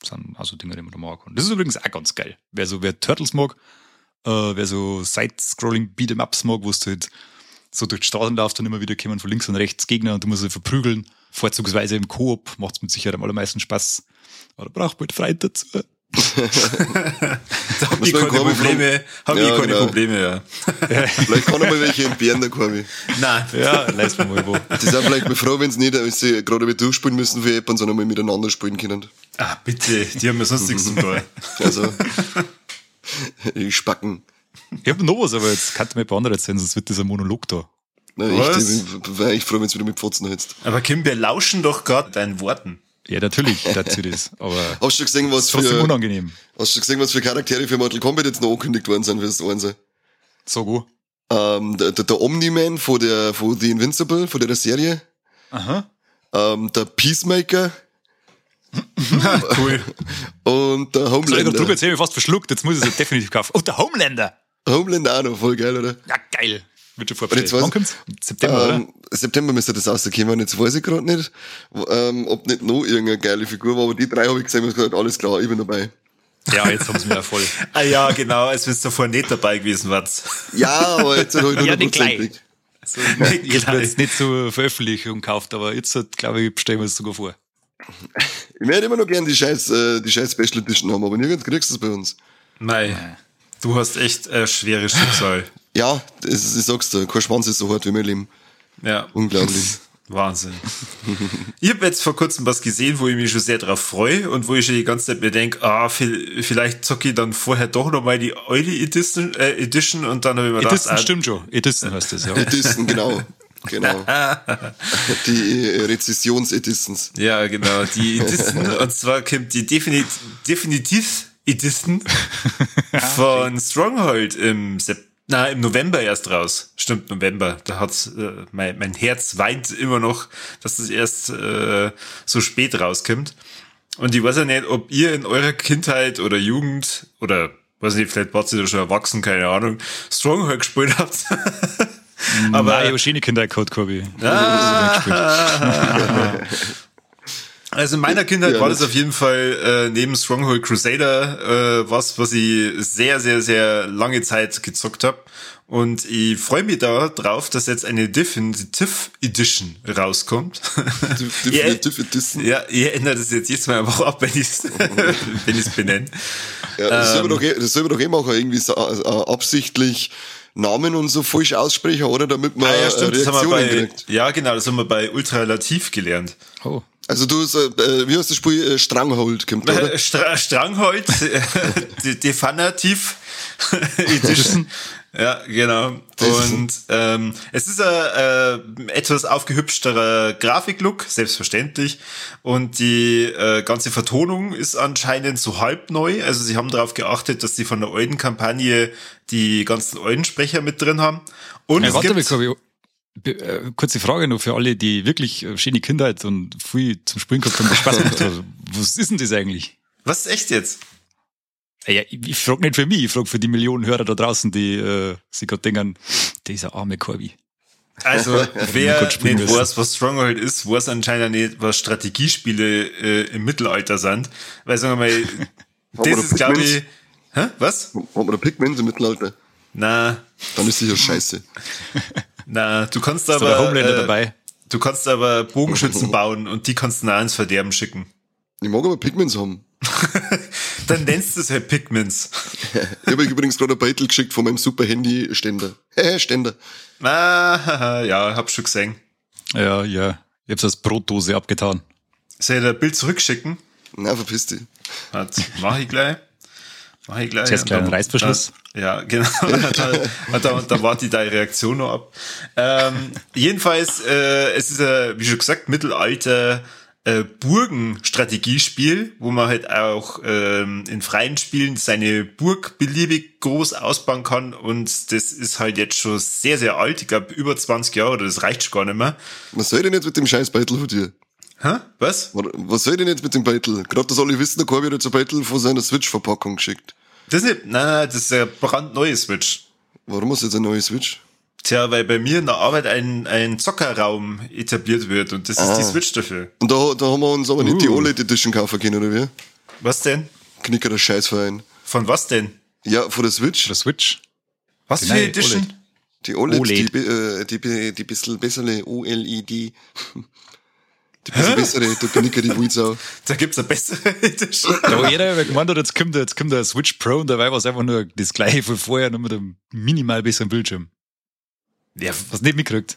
Das sind also Dinge, die man da machen kann. Das ist übrigens auch ganz geil. Wer so, wer Turtles mag, äh, wer so Side-Scrolling Beat'em-Ups mag, wo du halt so durch die Straßen läuft und immer wieder kommen von links und rechts Gegner und du musst sie verprügeln. Vorzugsweise im Koop macht es mit Sicherheit am allermeisten Spaß. Aber da braucht man halt Freude dazu. <laughs> da hab ich keine Probleme, hab ja, ich keine genau. Probleme, ja. <laughs> vielleicht kann er mal welche entbehren, der Korbi. Nein. Ja, leist mir mal wo. <laughs> Die sind vielleicht mal froh, wenn sie nicht, wenn sie gerade wieder durchspielen müssen für jemanden, sondern mal miteinander spielen können. Ah, bitte, die haben ja sonst nichts zum tun. Also, die Spacken. Ich hab noch was, aber jetzt kann mir ein paar andere erzählen, sonst wird das ein Monolog da. Na, echt, ich wäre echt froh, wenn du wieder mit Pfotzen hältst. Aber Kim, wir lauschen doch gerade deinen Worten. Ja, natürlich, dazu das. Aber <laughs> Hast du gesehen, was trotzdem für, unangenehm. hast du gesehen, was für Charaktere für Mortal Kombat jetzt noch angekündigt worden sind fürs Einser? So gut. Ähm, der, der, der Omni-Man von der, von The Invincible, von der Serie. Aha. Ähm, der Peacemaker <laughs> Cool. und der ich Homelander. Ich fast verschluckt, jetzt muss ich es definitiv kaufen. Oh, der Homelander! Homelander auch noch, voll geil, oder? Ja, geil. Wird schon vorbestellt. Wann kommt's? Im September, oder? Ähm, September müsste das rauskommen, jetzt weiß ich gerade nicht, ähm, ob nicht noch irgendeine geile Figur war, aber die drei habe ich gesehen und gesagt, alles klar, ich bin dabei. Ja, jetzt haben sie mir voll. <laughs> Ah ja, genau, als wenn es davor nicht dabei gewesen wart. Ja, aber jetzt habe ich Ja, nicht gleich. 100%ig. So, jetzt wird es nicht zur Veröffentlichung gekauft, aber jetzt, glaube ich, bestellen wir es sogar vor. Ich hätte immer noch gern die scheiß, äh, die scheiß Special Edition haben, aber nirgends kriegst du es bei uns. Nein. Du hast echt ein schweres Schicksal. <laughs> Ja, das, ist- ich sag's dir, kein Schwanz ist so hart wie mein Leben. Ja. Unglaublich. <laughs> Wahnsinn. ich habe jetzt vor kurzem was gesehen, wo ich mich schon sehr drauf freue und wo ich schon die ganze Zeit mir denke, ah, viel- vielleicht zocke ich dann vorher doch nochmal die Eule Edition, äh, Edition und dann habe ich mir gedacht, Edison ah, stimmt schon. Edison heißt das, ja. Edition, genau. Genau. <laughs> Die äh, Rezessions-Editions. Ja, genau, die Edition. und zwar kommt die Definit definitiv Edition <laughs> von Stronghold im Sep na, im November erst raus. Stimmt, November. Da hat äh, mein, mein Herz weint immer noch, dass das erst äh, so spät rauskommt. Und ich weiß ja nicht, ob ihr in eurer Kindheit oder Jugend oder weiß nicht, vielleicht wart ihr da schon erwachsen, keine Ahnung, Stronghold gespielt habt. <laughs> Aber Nein, ich habe schöne Kindheit gehabt, Corby. <laughs> Also in meiner Kindheit Ja, war das auf jeden Fall äh, neben Stronghold Crusader äh, was, was ich sehr, sehr, sehr lange Zeit gezockt habe. Und ich freue mich da drauf, dass jetzt eine Definitive Edition rauskommt. <laughs> <laughs> Definitive Edition. ja, ihr ändert es jetzt jedes Mal einfach ab, wenn ich es <laughs> wenn ich's benenne. Ja, das soll Ähm. man doch, eh- das soll man doch eh machen, irgendwie so, äh, absichtlich Namen und so falsch aussprechen, oder? Damit man Ah, ja, äh, stimmt, das haben wir Reaktionen bei, kriegt. ja, genau, das haben wir bei Ultralativ gelernt. Oh. Also du, hast, äh, wie heißt das Spiel? Äh, Stranghold kommt, oder? Äh, Stra Stranghold, <laughs> die Definitiv <laughs> Edition. Ja, genau. Und ähm, es ist ein äh, etwas aufgehübschterer Grafiklook, selbstverständlich. Und die äh, ganze Vertonung ist anscheinend so halb neu. Also sie haben darauf geachtet, dass sie von der alten Kampagne die ganzen alten Sprecher mit drin haben. Und Ja, es warte gibt, äh, Kurze Frage noch für alle, die wirklich äh, schöne Kindheit und viel zum Spielen gehabt haben, Spaß gemacht haben. <laughs> Was ist denn das eigentlich? was echt jetzt? Äh, Ja, ich, ich frage nicht für mich, ich frage für die Millionen Hörer da draußen, die äh, sich gerade denken, dieser arme Corby. Also, <laughs> wer nicht müssen. weiß, was Stronghold ist, weiß anscheinend nicht, was Strategiespiele äh, im Mittelalter sind. Weil, sagen wir mal, <laughs> das da ist, glaube ich... Hä? Was? Haben wir da Pigments im Mittelalter? Na, Dann ist sicher scheiße. Na, du kannst Ist da der aber... Homelander äh, dabei? Du kannst aber Bogenschützen <laughs> bauen und die kannst du nah ins Verderben schicken. Ich mag aber Pigments haben. <laughs> Dann nennst du es halt Pigments. <laughs> Ich habe euch übrigens gerade ein Beitel geschickt von meinem super Handy-Ständer. Äh, Ständer. Ah, ja, hab schon gesehen. Ja, ja. Ich hab's als Brotdose abgetan. Soll ich dir ein Bild zurückschicken? Na, verpiss dich. Hat, mach ich gleich. Mach ich gleich. Zuerst Und kleinen dann- Reißverschluss. Da, ja, genau. <laughs> da, da, da warte ich deine Reaktion noch ab. Ähm, jedenfalls, äh, es ist, äh, wie schon gesagt, Mittelalter äh, Burgenstrategiespiel, wo man halt auch ähm, in freien Spielen seine Burg beliebig groß ausbauen kann und das ist halt jetzt schon sehr, sehr alt. Ich glaube, über 20 Jahre oder das reicht schon gar nicht mehr. Was soll denn jetzt mit dem scheiß Beitel von dir? Hä? Was? Was soll ich denn jetzt mit dem Beitel? Gerade das alle wissen, der Corby hat jetzt ein Beitel von seiner Switch-Verpackung geschickt. Das ist nicht, nein, nein, das ist ein brandneue Switch. Warum hast du jetzt eine neue Switch? Tja, weil bei mir in der Arbeit ein, ein Zockerraum etabliert wird und das ist die Switch dafür. Und da, da haben wir uns aber nicht die Uh. OLED Edition kaufen können, oder wie? Was denn? Knicker der Scheißverein. Von was denn? Ja, von der Switch. Der Switch. Was Die für neue Edition? OLED. Die OLED, OLED. die, äh, die, die bisschen bessere OLED. <laughs> Die bisschen bessere, der Knicker die Wulsau. Da gibt's eine bessere Edition. Da war jeder wer gemeint hat, jetzt kommt, der- jetzt kommt der Switch Pro und dabei war es einfach nur das gleiche von vorher, nur mit einem minimal besseren Bildschirm. Ja, Was nicht mitgekriegt.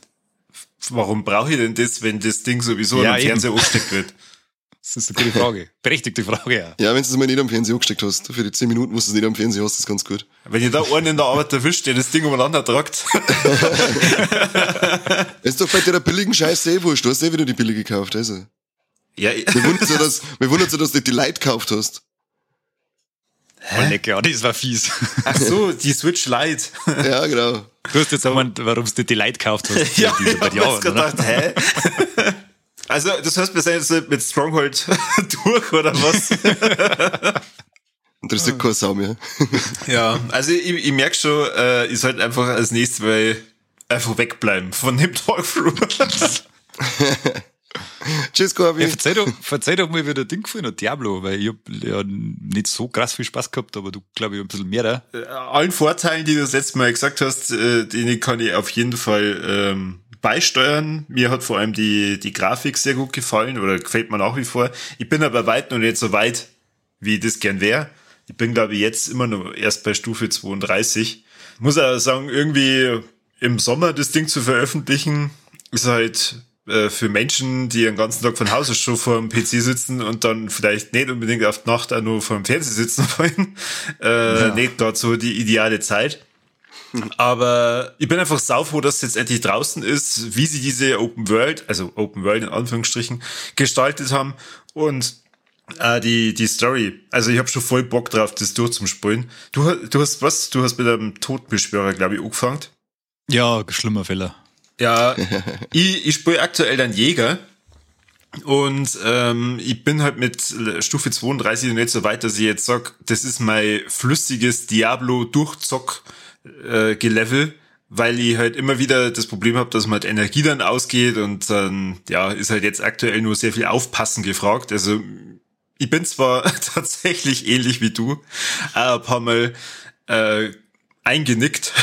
warum brauche ich denn das, wenn das Ding sowieso Ja, am. Fernseher angesteckt wird? <laughs> Das ist eine gute Frage. <laughs> Berechtigte Frage, ja. Ja, wenn du es mal nicht am Fernseher angesteckt hast. Für die 10 Minuten, wo du es nicht am Fernseher hast, ist ganz gut. Wenn ihr da einen in der Arbeit erwischt, der das Ding umeinander tragt. <laughs> Ist doch bei der billigen Scheiße eh wurscht. Du hast eh wieder die billige gekauft, also. Ja, Mir wundert ja, dass, mir wundert ja, dass du nicht die Light gekauft hast. Oh, lecker, das war fies. ach so, die Switch Lite. <laughs> Ja, genau. Du hast jetzt gemeint, warum du die Light gekauft hast. ja, ich hab gedacht, hä? Also, das heißt, wir sind jetzt mit Stronghold <laughs> durch, oder was? <laughs> Interessiert keine Sau mehr. Ja, also ich, ich merke schon, äh, ich sollte einfach als nächstes Mal einfach wegbleiben von dem Talkthrough. <laughs> Tschüss, Corby. Ja, verzeih doch, verzeih doch mal wieder Ding gefunden, Diablo, weil ich hab ja nicht so krass viel Spaß gehabt, aber du, glaube ich, ein bisschen mehr da. Äh, Allen Vorteilen, die du das letzte Mal gesagt hast, äh, denen kann ich auf jeden Fall ähm, beisteuern. Mir hat vor allem die, die Grafik sehr gut gefallen oder gefällt mir nach wie vor. Ich bin aber weit noch nicht so weit, wie ich das gern wäre. Ich bin, glaube ich, jetzt immer noch erst bei Stufe 32. Muss aber sagen, irgendwie im Sommer das Ding zu veröffentlichen, ist halt äh, für Menschen, die den ganzen Tag von Hause schon vor dem PC sitzen und dann vielleicht nicht unbedingt auf die Nacht auch nur vor dem Fernseher sitzen <laughs> wollen, äh, nicht gerade so die ideale Zeit. Aber ich bin einfach saufroh, dass es jetzt endlich draußen ist, wie sie diese Open World, also Open World in Anführungsstrichen, gestaltet haben und äh, die, die Story. Also ich habe schon voll Bock drauf, das durchzuspulen. Du, du hast was? Du hast mit einem Todbeschwörer, glaube ich, angefangen. Ja, schlimmer Fehler. Ja, <laughs> ich, ich spiele aktuell dann Jäger. Und ähm, ich bin halt mit Stufe 32 noch nicht so weit, dass ich jetzt sag, das ist mein flüssiges Diablo-Durchzock-Gelevel, weil ich halt immer wieder das Problem habe, dass mir halt Energie dann ausgeht und dann, ja, ist halt jetzt aktuell nur sehr viel Aufpassen gefragt. Also ich bin zwar <laughs> tatsächlich ähnlich wie du, aber ein paar Mal äh, eingenickt.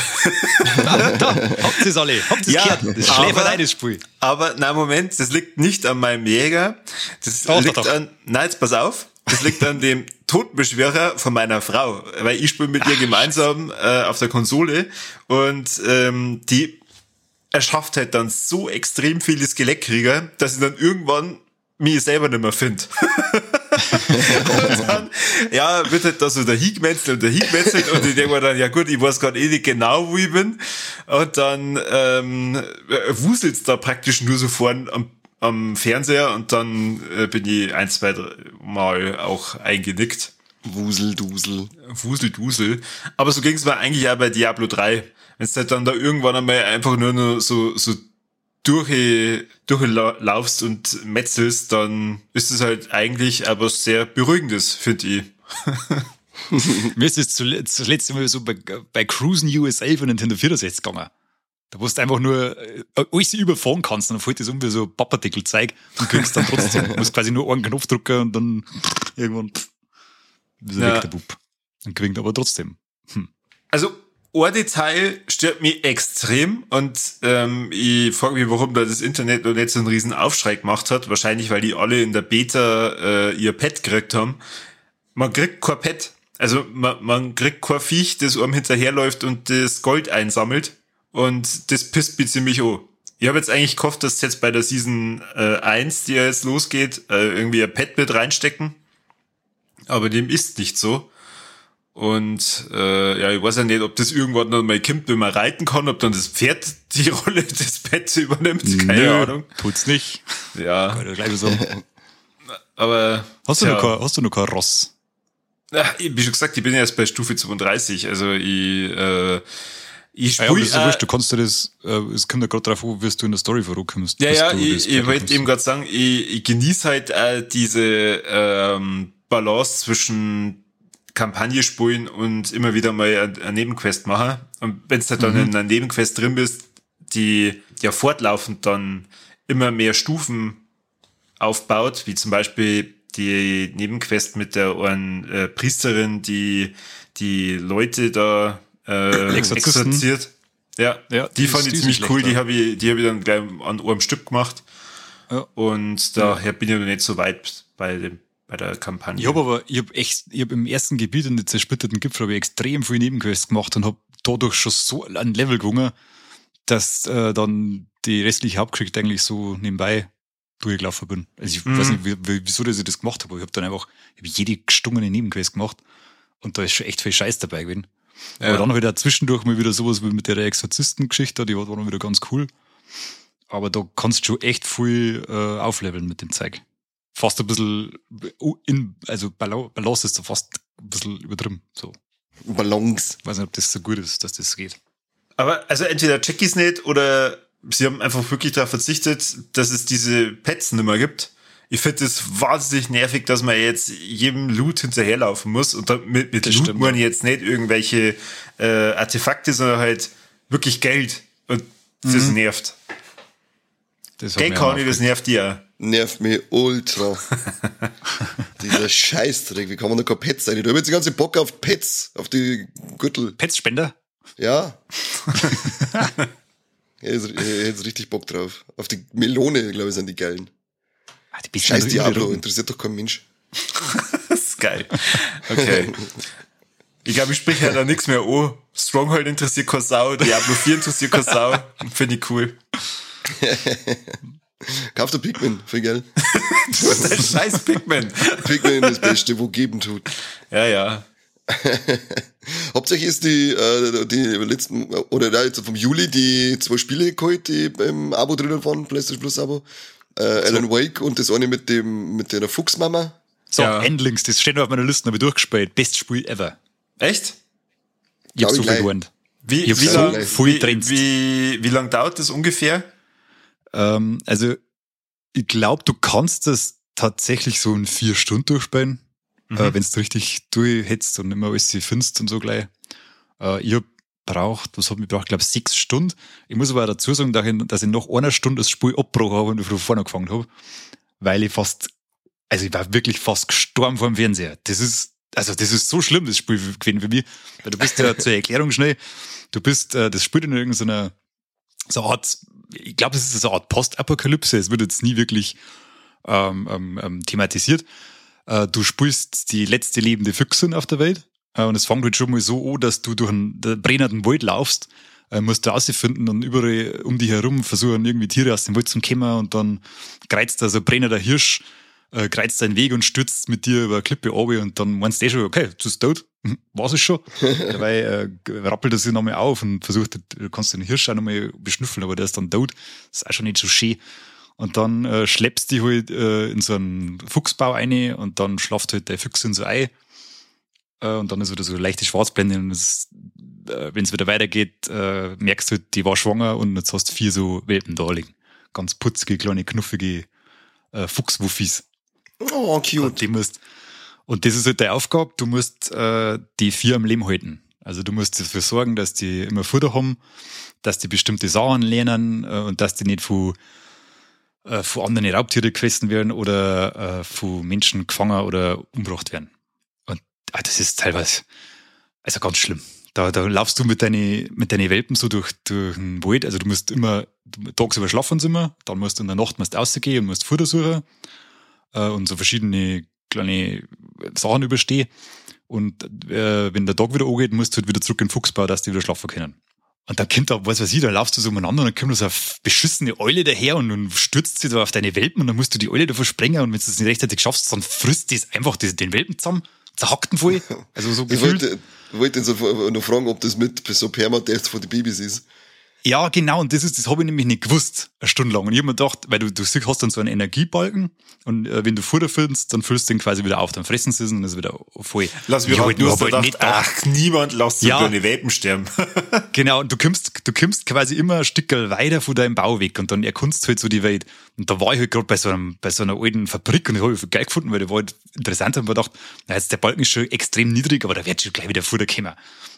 Da, da, habt ihr's alle, habt ihr's Ja. Das Spiel. Aber na Moment, das liegt nicht an meinem Jäger. Das Doch, liegt doch, doch. an. Nein, jetzt pass auf. Das liegt an dem Totenbeschwörer von meiner Frau, weil ich spiele mit ihr gemeinsam äh, auf der Konsole und ähm, die erschafft halt dann so extrem viele Skelettkrieger, dass ich dann irgendwann mich selber nicht mehr finde. <laughs> und dann, ja, wird halt da so der Hiegmetzelt und der Hiegmetzelt und ich denke mir dann, ja gut, ich weiß gerade eh nicht genau, wo ich bin. Und dann ähm, wuselt's da praktisch nur so vorn am, am Fernseher und dann äh, bin ich ein, zwei drei Mal auch eingenickt. Wusel, Dusel. Wuseldusel. Aber so ging's mir eigentlich auch bei Diablo 3. Wenn du halt dann da irgendwann einmal einfach nur noch so, so durch, durchlaufst und metzelst, dann ist es halt eigentlich aber sehr beruhigendes, finde ich. <laughs> Mir ist das zuletzt, letzte Mal so bei, bei Cruisen USA von Nintendo 64 gegangen. Da wo du einfach nur äh, alles überfahren kannst und dann fällt das um wie so ein Pappardeckel zeig und kriegst dann trotzdem. Du <laughs> musst quasi nur einen Knopf drücken und dann irgendwann pff, ist er Ja. weg, der Bub. Dann er aber trotzdem. Also, ein Detail stört mich extrem und ähm, ich frage mich, warum da das Internet noch nicht so einen riesen Aufschrei gemacht hat. Wahrscheinlich, weil die alle in der Beta äh, ihr Pet gekriegt haben. Man kriegt kein Pet. Also man, man kriegt kein Viech, das einem hinterherläuft und das Gold einsammelt. Und das pisst mich ziemlich an. Ich habe jetzt eigentlich gehofft, dass jetzt bei der Season äh, 1, die ja jetzt losgeht, äh, irgendwie ein Pet mit reinstecken. Aber dem ist nicht so. Und äh, ja, ich weiß ja nicht, ob das irgendwann noch mal kommt, wenn man reiten kann, ob dann das Pferd <laughs> die Rolle des Pets übernimmt. Keine Nö, Ahnung. Tut's nicht. Ja, gleich so aber Hast du, noch kein, hast du noch kein Ross? Ja, wie schon gesagt, ich bin erst bei Stufe 32. Also ich, äh, ich Ah ja, ja äh, wurscht, du kannst dir das, äh, es kommt ja gerade drauf an, wirst du in der Story vorankommst. Ja, ja, ich, ich wollte eben gerade sagen, ich, ich genieße halt äh, diese ähm, Balance zwischen Kampagne spielen und immer wieder mal eine, Nebenquest machen. Und wenn du halt dann in einer Nebenquest drin bist, die ja fortlaufend dann immer mehr Stufen aufbaut, wie zum Beispiel die Nebenquest mit der einen äh, Priesterin, die die Leute da äh, exorziert. Ja, Ja, die die fand ich ziemlich cool. Die ja. habe ich, die habe ich dann gleich an einem Stück gemacht. Ja. Und daher bin ich noch nicht so weit bei dem, bei der Kampagne. Ich habe aber, ich habe echt, ich habe im ersten Gebiet in den zersplitterten Gipfel habe ich extrem viel Nebenquests gemacht und habe dadurch schon so ein Level gewonnen, dass äh, dann die restliche Hauptgeschichte eigentlich so nebenbei durchgelaufen bin. Also ich Mhm. weiß nicht, wie, wie, wieso dass ich das gemacht habe. aber Ich habe dann einfach ich hab jede gestungene Nebenquest gemacht und da ist schon echt viel Scheiß dabei gewesen. Ja. Aber dann habe ich da zwischendurch mal wieder sowas wie mit der Exorzisten-Geschichte, die war dann wieder ganz cool. Aber da kannst du schon echt viel äh, aufleveln mit dem Zeug. Fast ein bisschen, in, also Balance ist so fast ein bisschen übertrieben. So. Balance. Ich weiß nicht, ob das so gut ist, dass das geht. Aber also entweder check ich's nicht oder sie haben einfach wirklich darauf verzichtet, dass es diese Pets nicht mehr gibt. Ich finde es wahnsinnig nervig, dass man jetzt jedem Loot hinterherlaufen muss. Und mit, mit Loot meine ich jetzt nicht irgendwelche äh, Artefakte, sondern halt wirklich Geld. Und das mhm. nervt. Das Geld kann ich, das nervt dir. Nervt mich ultra. <laughs> Dieser Scheißdreck. Wie kann man da keine Pets sein? Du hast jetzt die ganze Bock auf Pets, auf die Gürtel. Petsspender? Ja. <laughs> ich hätte jetzt richtig Bock drauf. Auf die Melone, glaube ich, sind die geilen. Ah, die Scheiß Diablo, interessiert doch kein Mensch. <laughs> das ist geil. Okay. Ich glaube, ich spreche ja da nichts mehr an. Stronghold interessiert keine Sau, Diablo 4 interessiert keine Sau. Finde ich cool. Kauf der Pikmin, für Geld. <laughs> der scheiß Pikmin. Pikmin ist das Beste, wo geben tut. Ja, ja. <laughs> Hauptsächlich ist die, äh, die letzten, oder da jetzt vom Juli die zwei Spiele geholt, die beim Abo drinnen waren, PlayStation Plus Abo. Äh, Alan so. Wake und das eine mit dem, mit der Fuchsmama. So, ja. Endlings, das steht noch auf meiner Liste, habe ich durchgespielt. Best Spiel ever. Echt? Ich hab so viel gelernt. Wie, wie, so lang, wie, wie, wie lang dauert das ungefähr? Ähm, also, ich glaube, du kannst das tatsächlich so in vier Stunden durchspielen mhm. äh, wenn du richtig durchhetzt und immer alles findest und so gleich. Äh, ich hab braucht, was hat mich braucht, glaube sechs Stunden. Ich muss aber dazu sagen, dass ich, dass ich nach einer Stunde das Spiel abgebrochen habe und ich von vorne angefangen habe, weil ich fast, also ich war wirklich fast gestorben vor dem Fernseher. Das ist, also das ist so schlimm, das Spiel gewesen für mich. Weil du bist ja <laughs> zur Erklärung schnell, du bist, äh, das spielt in irgendeiner so eine Art, ich glaube, es ist eine Art Postapokalypse. Es wird jetzt nie wirklich ähm, ähm, ähm thematisiert. Äh, du spielst die letzte lebende Füchsin auf der Welt. Äh, und es fängt halt schon mal so an, dass du durch einen brennenden Wald laufst, äh, musst du rausfinden und überall um dich herum versuchen irgendwie Tiere aus dem Wald zu kommen und dann kreizt da so ein brennender Hirsch, äh, kreizt deinen Weg und stürzt mit dir über eine Klippe runter und dann meinst du eh schon, okay, du bist tot. War es schon. <laughs> Dabei äh, rappelt er sich nochmal auf und versucht, du kannst den Hirsch auch nochmal beschnüffeln, aber der ist dann tot. Das ist auch schon nicht so schön. Und dann äh, schleppst die halt äh, in so einen Fuchsbau ein und dann schlaft halt der Fuchs in so ein. Äh, und dann ist wieder so eine leichte Schwarzblende und äh, wenn es wieder weitergeht, äh, merkst du halt, die war schwanger und jetzt hast du vier so Welpen da liegen. Ganz putzige, kleine, knuffige äh, Fuchswuffis. Oh, cute. Und, die musst, und das ist halt deine Aufgabe, du musst äh, die vier am Leben halten. Also du musst dafür sorgen, dass die immer Futter haben, dass die bestimmte Sachen lernen äh, und dass die nicht von äh, von anderen Raubtiere gefressen werden oder äh, von Menschen gefangen oder umgebracht werden. Und ah, das ist teilweise also ganz schlimm. Da, da laufst du mit deinen mit deine Welpen so durch, durch den Wald. Also du musst immer, tagsüber schlafen immer, dann musst du in der Nacht musst rausgehen und musst Futter suchen äh, und so verschiedene kleine Sachen überstehen. Und äh, wenn der Tag wieder angeht, musst du halt wieder zurück in den Fuchsbau, dass die wieder schlafen können. Und dann kommt da, was weiß ich, da laufst du so umeinander und dann kommt da so eine beschissene Eule daher und dann stürzt sie da auf deine Welpen und dann musst du die Eule da versprengen und wenn du das nicht rechtzeitig schaffst, dann frisst die einfach den Welpen zusammen, zerhackt ihn voll. <laughs> Also so gefühlt. Ich wollte, wollte so noch fragen, ob das mit so Permadeath von den Babys ist. Ja, genau, und das ist, das habe ich nämlich nicht gewusst, eine Stunde lang. Und ich habe mir gedacht, weil du, du hast dann so einen Energiebalken und äh, wenn du Futter füllst, dann füllst du den quasi wieder auf, dann fressen sie es und dann ist wieder voll. Lass mich halt nur halt nicht ach, niemand lässt ja, deine Welpen sterben. <laughs> genau, und du kommst, du kommst quasi immer ein Stück weiter von deinem Bau weg und dann erkunst halt so die Welt. Und da war ich halt gerade bei so einem, bei so einer alten Fabrik und ich habe geil gefunden, weil der war halt interessant und mir gedacht, na jetzt der Balken ist schon extrem niedrig, aber da wird schon gleich wieder Futter kommen.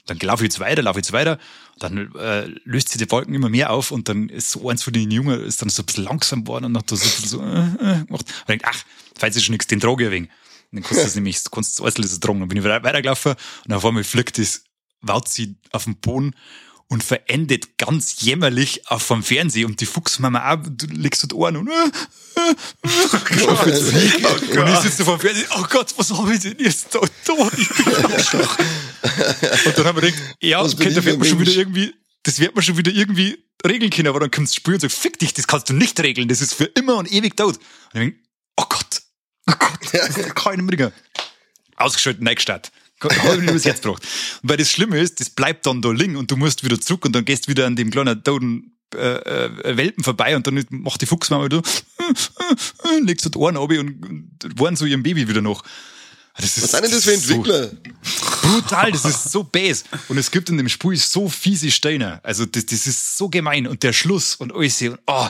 Dann laufe ich jetzt weiter, laufe ich jetzt weiter, dann äh, löst sich die Wolken immer mehr auf und dann ist so eins von den Jungen ist dann so ein bisschen langsam geworden und hat so, so äh, äh, gemacht. Und denkt, ach, falls ist schon nichts, den trage ich ein wenig. Und dann kannst du das <laughs> nämlich, kannst du das alles tragen. Dann bin ich weitergelaufen und auf einmal fliegt das Wauzi auf den Boden und verendet ganz jämmerlich auf vom Fernseher und die Fuchsmama auch, du legst dort Ohren und, äh, äh, äh, oh und ich sitze vor dem Fernseher, oh Gott, was habe ich denn jetzt da? Ich <laughs> Und dann haben wir gedacht, ja, okay, da wird man schon wieder irgendwie, das wird man schon wieder irgendwie regeln können, aber dann kommt das Spiel und sagt, fick dich, das kannst du nicht regeln, das ist für immer und ewig tot. Und ich denke, oh Gott, oh Gott, keinen Mringer. Ausgeschaltet, Neigstadt. Habe ich mir das Herz gebracht. Weil das Schlimme ist, das bleibt dann da liegen und du musst wieder zurück und dann gehst wieder an dem kleinen toten äh, äh, Welpen vorbei und dann macht die Fuchsmama da, <laughs> legt so die Ohren ab und, und warnen so ihrem Baby wieder noch. Das ist, Was sind denn das für Entwickler? So brutal, das ist so base. Und es gibt in dem Spiel so fiese Steine. Also das, das ist so gemein. Und der Schluss und alles. Und, oh.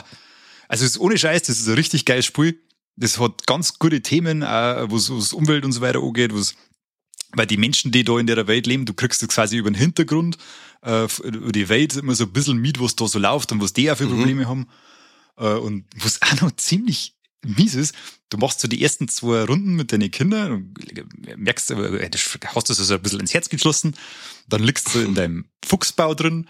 Also es ist ohne Scheiß, das ist ein richtig geiles Spiel. Das hat ganz gute Themen, wo es Umwelt und so weiter angeht, wo's, weil die Menschen, die da in der Welt leben, du kriegst das quasi über den Hintergrund, äh, über die Welt immer so ein bisschen mit, was da so läuft und was die auch für mhm. Probleme mhm. haben. Äh, und was auch noch ziemlich mies ist, du machst so die ersten zwei Runden mit deinen Kindern und merkst, äh, hast du so ein bisschen ins Herz geschlossen, dann liegst du in <laughs> deinem Fuchsbau drin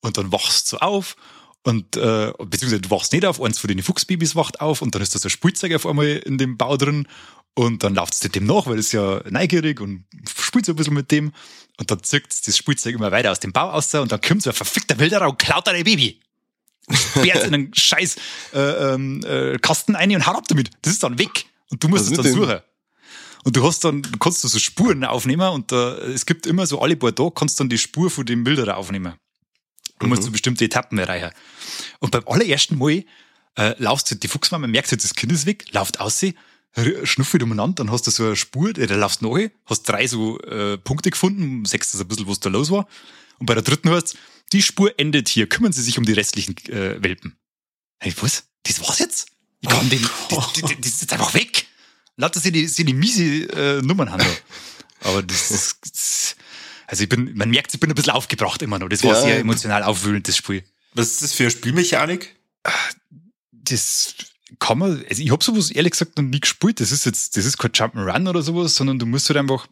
und dann wachst du auf und äh, beziehungsweise du wachst nicht auf, eins von den Fuchsbabys wacht auf und dann ist da so ein Spielzeug auf einmal in dem Bau drin und dann läuft es dem nach, weil es ja neugierig und spielt so ein bisschen mit dem und dann zückt das Spielzeug immer weiter aus dem Bau raus und dann kommt so ein verfickter Wilderer und klaut dein Baby. Sperrt in einen <laughs> scheiß äh, ähm, äh, Kasten ein und haut ab damit. Das ist dann weg und du musst Was es dann suchen. Und du hast dann, kannst du so Spuren aufnehmen und da, es gibt immer so alle paar Tage kannst du dann die Spur von dem Wilderer aufnehmen. Du musst mhm. so bestimmte Etappen erreichen. Und beim allerersten Mal äh, laufst du die Fuchsmama, merkst du, das Kind ist weg, lauft aus sie, schnuffelt umeinander, dann hast du so eine Spur, äh, da laufst du nach, hast drei so äh, Punkte gefunden, sechst das ein bisschen, was da los war. Und bei der dritten heißt die Spur endet hier, kümmern Sie sich um die restlichen äh, Welpen. Hey, was? Das war's jetzt? Ich kann oh, den, das, das, das ist jetzt einfach weg. Lauter sie die, sie die miese äh, Nummern haben. <laughs> Aber das, das, also ich bin, man merkt, ich bin ein bisschen aufgebracht immer noch. Das war ja. sehr emotional aufwühlend, das Spiel. Was ist das für eine Spielmechanik? Das kann man, also ich habe sowas ehrlich gesagt noch nie gespielt. Das ist jetzt, das ist kein Jump'n'Run oder sowas, sondern du musst halt einfach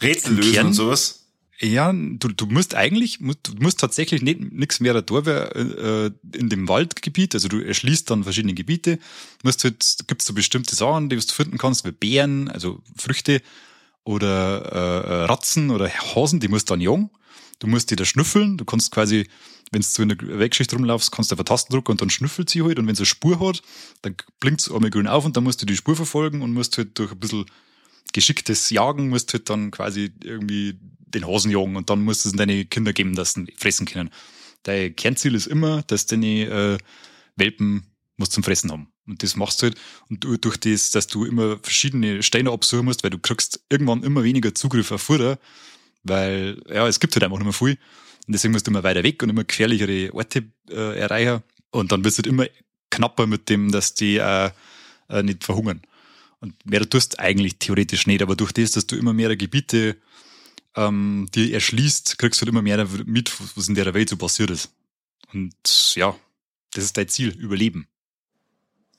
Rätsel lösen Kern, und sowas. Ja, du, du musst eigentlich, du musst tatsächlich nichts mehr da äh, in dem Waldgebiet, also du erschließt dann verschiedene Gebiete, musst halt, gibt's so bestimmte Sachen, die du finden kannst, wie Beeren, also Früchte, oder äh, Ratzen oder Hasen, die musst du dann jagen. Du musst die da schnüffeln. Du kannst quasi, wenn du in der Wegschicht rumlaufst, kannst du einfach Tasten drücken und dann schnüffelt sie halt. Und wenn sie eine Spur hat, dann blinkt es einmal grün auf und dann musst du die Spur verfolgen und musst halt durch ein bisschen geschicktes Jagen, musst halt dann quasi irgendwie den Hasen jagen und dann musst du es deine Kinder geben, dass sie fressen können. Dein Kernziel ist immer, dass deine äh, Welpen was zum Fressen haben. Und das machst du halt. Und durch das, dass du immer verschiedene Steine absuchen musst, weil du kriegst irgendwann immer weniger Zugriff auf Futter, weil, ja, es gibt halt einfach nicht mehr viel. Und deswegen musst du immer weiter weg und immer gefährlichere Orte äh, erreichen. Und dann wirst du halt immer knapper mit dem, dass die äh, äh, nicht verhungern. Und mehr tust eigentlich theoretisch nicht, aber durch das, dass du immer mehr Gebiete ähm, dir erschließt, kriegst du halt immer mehr mit, was in der Welt so passiert ist. Und ja, das ist dein Ziel, Überleben.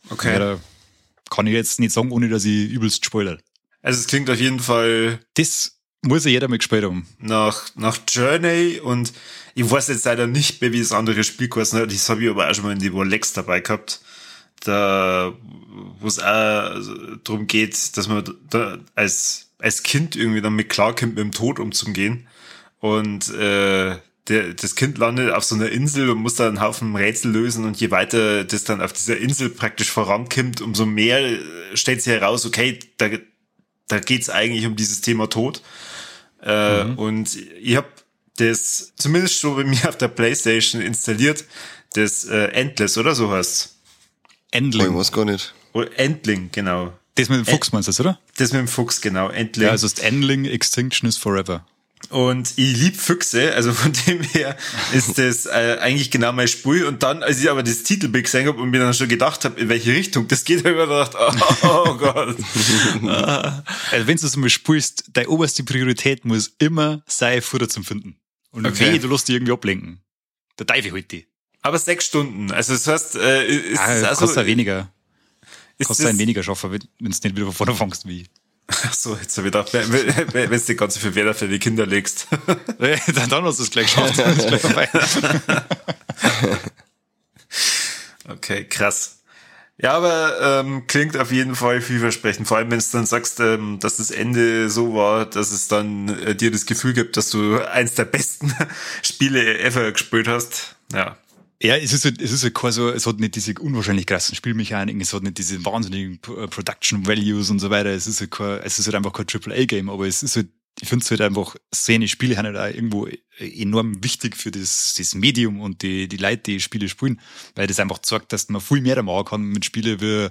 Okay. Ja, kann ich jetzt nicht sagen, ohne dass ich übelst spoilere. Also es klingt auf jeden Fall. Das muss ja jeder mal gespielt haben. Nach, nach Journey und ich weiß jetzt leider nicht mehr, wie das andere Spiel kostet. Ne? Das habe ich aber auch schon mal in die Rolex dabei gehabt. Da, wo es auch darum geht, dass man da als, als Kind irgendwie dann mit klarkommt, mit dem Tod umzugehen. Und äh, der, das Kind landet auf so einer Insel und muss da einen Haufen Rätsel lösen und je weiter das dann auf dieser Insel praktisch vorankommt, umso mehr äh, stellt sich heraus, okay, da, da geht's eigentlich um dieses Thema Tod. Äh, mhm. Und ich habe das zumindest schon bei <laughs> mir auf der Playstation installiert, das äh, Endless, oder so heißt Endling. Ich weiß gar nicht. Oh, Endling, genau. Das mit dem Fuchs meinst du, oder? Das mit dem Fuchs, genau. Endling. Ja, also das Endling Extinction is Forever. Und ich lieb Füchse, also von <laughs> dem her ist das äh, eigentlich genau mein Spur. Und dann, als ich aber das Titelbild gesehen habe und mir dann schon gedacht habe, in welche Richtung das geht, <laughs> habe ich mir gedacht, oh, oh Gott. <laughs> also wenn du das mal spulst, deine oberste Priorität muss immer sein, Futter zum Finden. Und okay. weh, du lässt dich irgendwie ablenken. Der Teufel holt die. Aber sechs Stunden. Also das heißt, äh, ist ah, das also, kostet weniger. Ist kostet ein weniger schaffen, wenn du nicht wieder von vorne fängst wie Ach so, jetzt habe ich gedacht, wenn, wenn, wenn du die ganze Verwehrer für die Kinder legst. dann, dann hast du es gleich geschafft. gleich vorbei. okay, krass. Ja, aber ähm, klingt auf jeden Fall vielversprechend. Vor allem, wenn du dann sagst, ähm, dass das Ende so war, dass es dann äh, dir das Gefühl gibt, dass du eins der besten <laughs> Spiele ever gespielt hast. Ja, ja, es ist, halt, es ist halt kein so, es hat nicht diese unwahrscheinlich krassen Spielmechaniken, es hat nicht diese wahnsinnigen äh, Production Values und so weiter. Es ist halt es ist halt einfach kein AAA-Game, aber es ist halt ich finde es halt einfach, Szene, Spiele haben halt auch irgendwo enorm wichtig für das, das Medium und die, die Leute, die Spiele spielen, weil das einfach zeigt, dass man viel mehr machen kann mit Spielen wie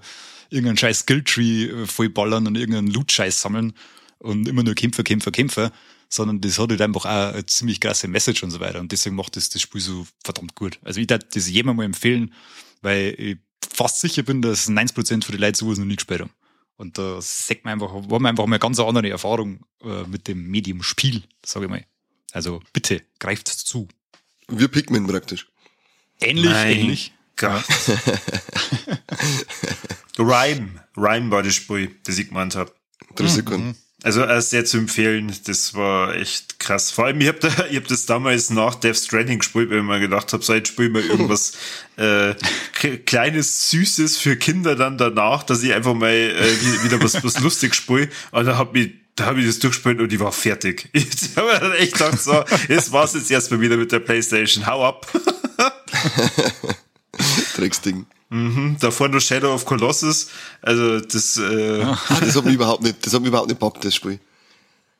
irgendeinen scheiß Skilltree äh, vollballern und irgendeinen Loot-Scheiß sammeln und immer nur Kämpfer, Kämpfer, Kämpfer, sondern das hat halt einfach auch eine ziemlich krasse Message und so weiter und deswegen macht das das Spiel so verdammt gut. Also ich darf das jedem mal empfehlen, weil ich fast sicher bin, dass 90% von den Leuten sowas noch nie gespielt haben. Und da sagt man einfach, war man einfach mal eine ganz andere Erfahrung äh, mit dem Medium Spiel, sage ich mal. Also bitte, greift zu. Wir Pikmin praktisch. Ähnlich, mein ähnlich. Gott. <laughs> Rhyme. Rhyme war das Spiel, das ich gemeint habe. Drei Sekunden. Mhm. Also äh, sehr zu empfehlen, das war echt krass. Vor allem, ich habe da, <laughs> ich hab das damals nach Death Stranding gespielt, weil ich mir gedacht habe, so jetzt spiel mal <laughs> irgendwas äh, kleines, süßes für Kinder dann danach, dass ich einfach mal äh, wieder was, was lustig spiele. Und da hab ich da habe ich das durchgespielt und ich war fertig. <laughs> Ich habe dann echt gedacht, so, jetzt war's jetzt erstmal wieder mit der Playstation. Hau ab. Drecksding. Mhm, davor nur Shadow of Colossus. Also das. Äh ah, das hat mich überhaupt nicht, das hat mich überhaupt nicht bockt, das Spiel.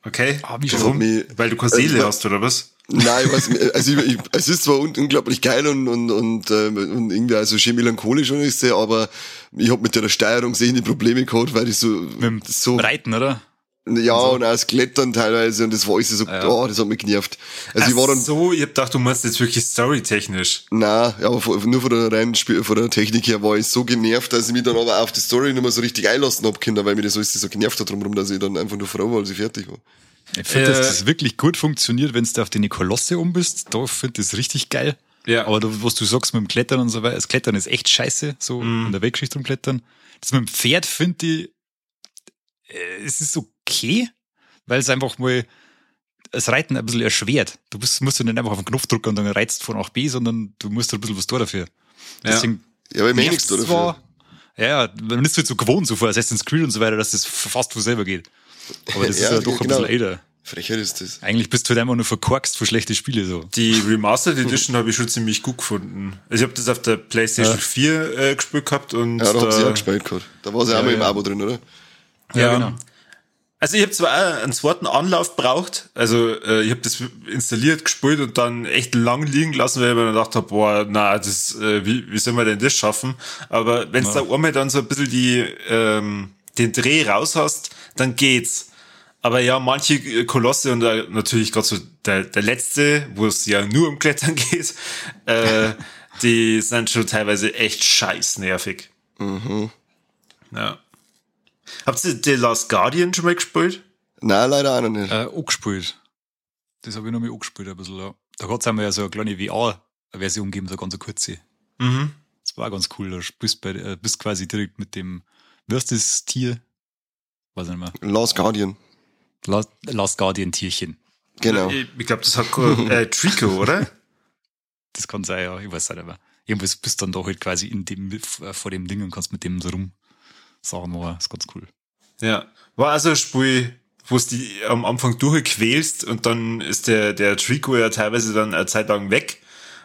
Okay. Ah, wie Warum? Mich, Weil du keine Seele äh, hast oder was? Nein, was, also ich, ich, es ist zwar unglaublich geil und und und, ähm, und irgendwie also schön melancholisch und ist aber ich habe mit der Steuerung sehende Probleme gehabt, weil ich so mit dem so Reiten, oder? Ja, und, so. und auch das Klettern teilweise und das war alles so, ja. oh, das hat mich genervt. Also Ach ich war dann. so, ich hab gedacht, du meinst jetzt wirklich storytechnisch. Nein, ja, aber nur von der reinen Spiel, von der Technik her war ich so genervt, dass ich mich dann aber auf die Story nicht mehr so richtig einlassen hab können, weil mir das alles so genervt hat drumherum, dass ich dann einfach nur froh war, als ich fertig war. Ich finde, äh, dass das wirklich gut funktioniert, wenn du auf die Kolosse um bist. Da finde ich das richtig geil. Ja. Aber du, was du sagst mit dem Klettern und so weiter, das Klettern ist echt scheiße, so mm. in der Wegschicht rumklettern. Das mit dem Pferd finde ich, äh, es ist okay, weil es einfach mal das Reiten ein bisschen erschwert. Du musst, musst du nicht einfach auf den Knopf drücken und dann reizt von A nach B, sondern du musst ein bisschen was tun dafür. Deswegen ja, aber ich meine nichts dafür. Ja, man ist halt so gewohnt, so vor Assassin's Creed und so weiter, dass das fast von selber geht. Aber das <laughs> ja, ist ja doch genau. ein bisschen älter. Frechheit ist das. Eigentlich bist du halt einfach nur verkorkst für schlechte Spiele so. Die Remastered Edition habe ich schon ziemlich gut gefunden. Also ich habe das auf der PlayStation ja. 4 äh, gespielt gehabt und. Ja, da, da haben sie auch gespielt gehabt. Da war sie ja, auch mal im Abo drin, oder? Ja, ja genau. Also ich habe zwar einen zweiten Anlauf braucht, also äh, ich habe das installiert, gespielt und dann echt lang liegen lassen, weil ich mir gedacht habe, boah, na, das, äh, wie, wie soll man denn das schaffen? Aber wenn ja. da einmal dann so ein bisschen die, ähm, den Dreh raus hast, dann geht's. Aber ja, manche Kolosse und äh, natürlich gerade so der, der letzte, wo es ja nur um Klettern <laughs> geht, äh, <laughs> die sind schon teilweise echt scheiß nervig. Mhm. Ja. Habt ihr The Last Guardian schon mal gespielt? Nein, leider auch noch nicht. Äh, auch gespielt. Das habe ich noch mal angespielt ein bisschen, ja. Da hat es einmal ja so eine kleine VR-Version gegeben, so ganz eine kurze. Mhm. Das war ganz cool. Da bist, bei, äh, bist quasi direkt mit dem, heißt das Tier? Weiß nicht mehr. Last Guardian. Last, Last Guardian Tierchen. Genau. Ich, ich glaube, das hat äh, <laughs> Trico, oder? Das kann sein, ja. Ich weiß nicht mehr. Irgendwas bist dann doch halt quasi in dem, äh, vor dem Ding und kannst mit dem so rum Sachen war. Ist ganz cool. Ja. War also ein Spiel, wo es die am Anfang durchquälst und dann ist der, der Trico ja teilweise dann eine Zeit lang weg.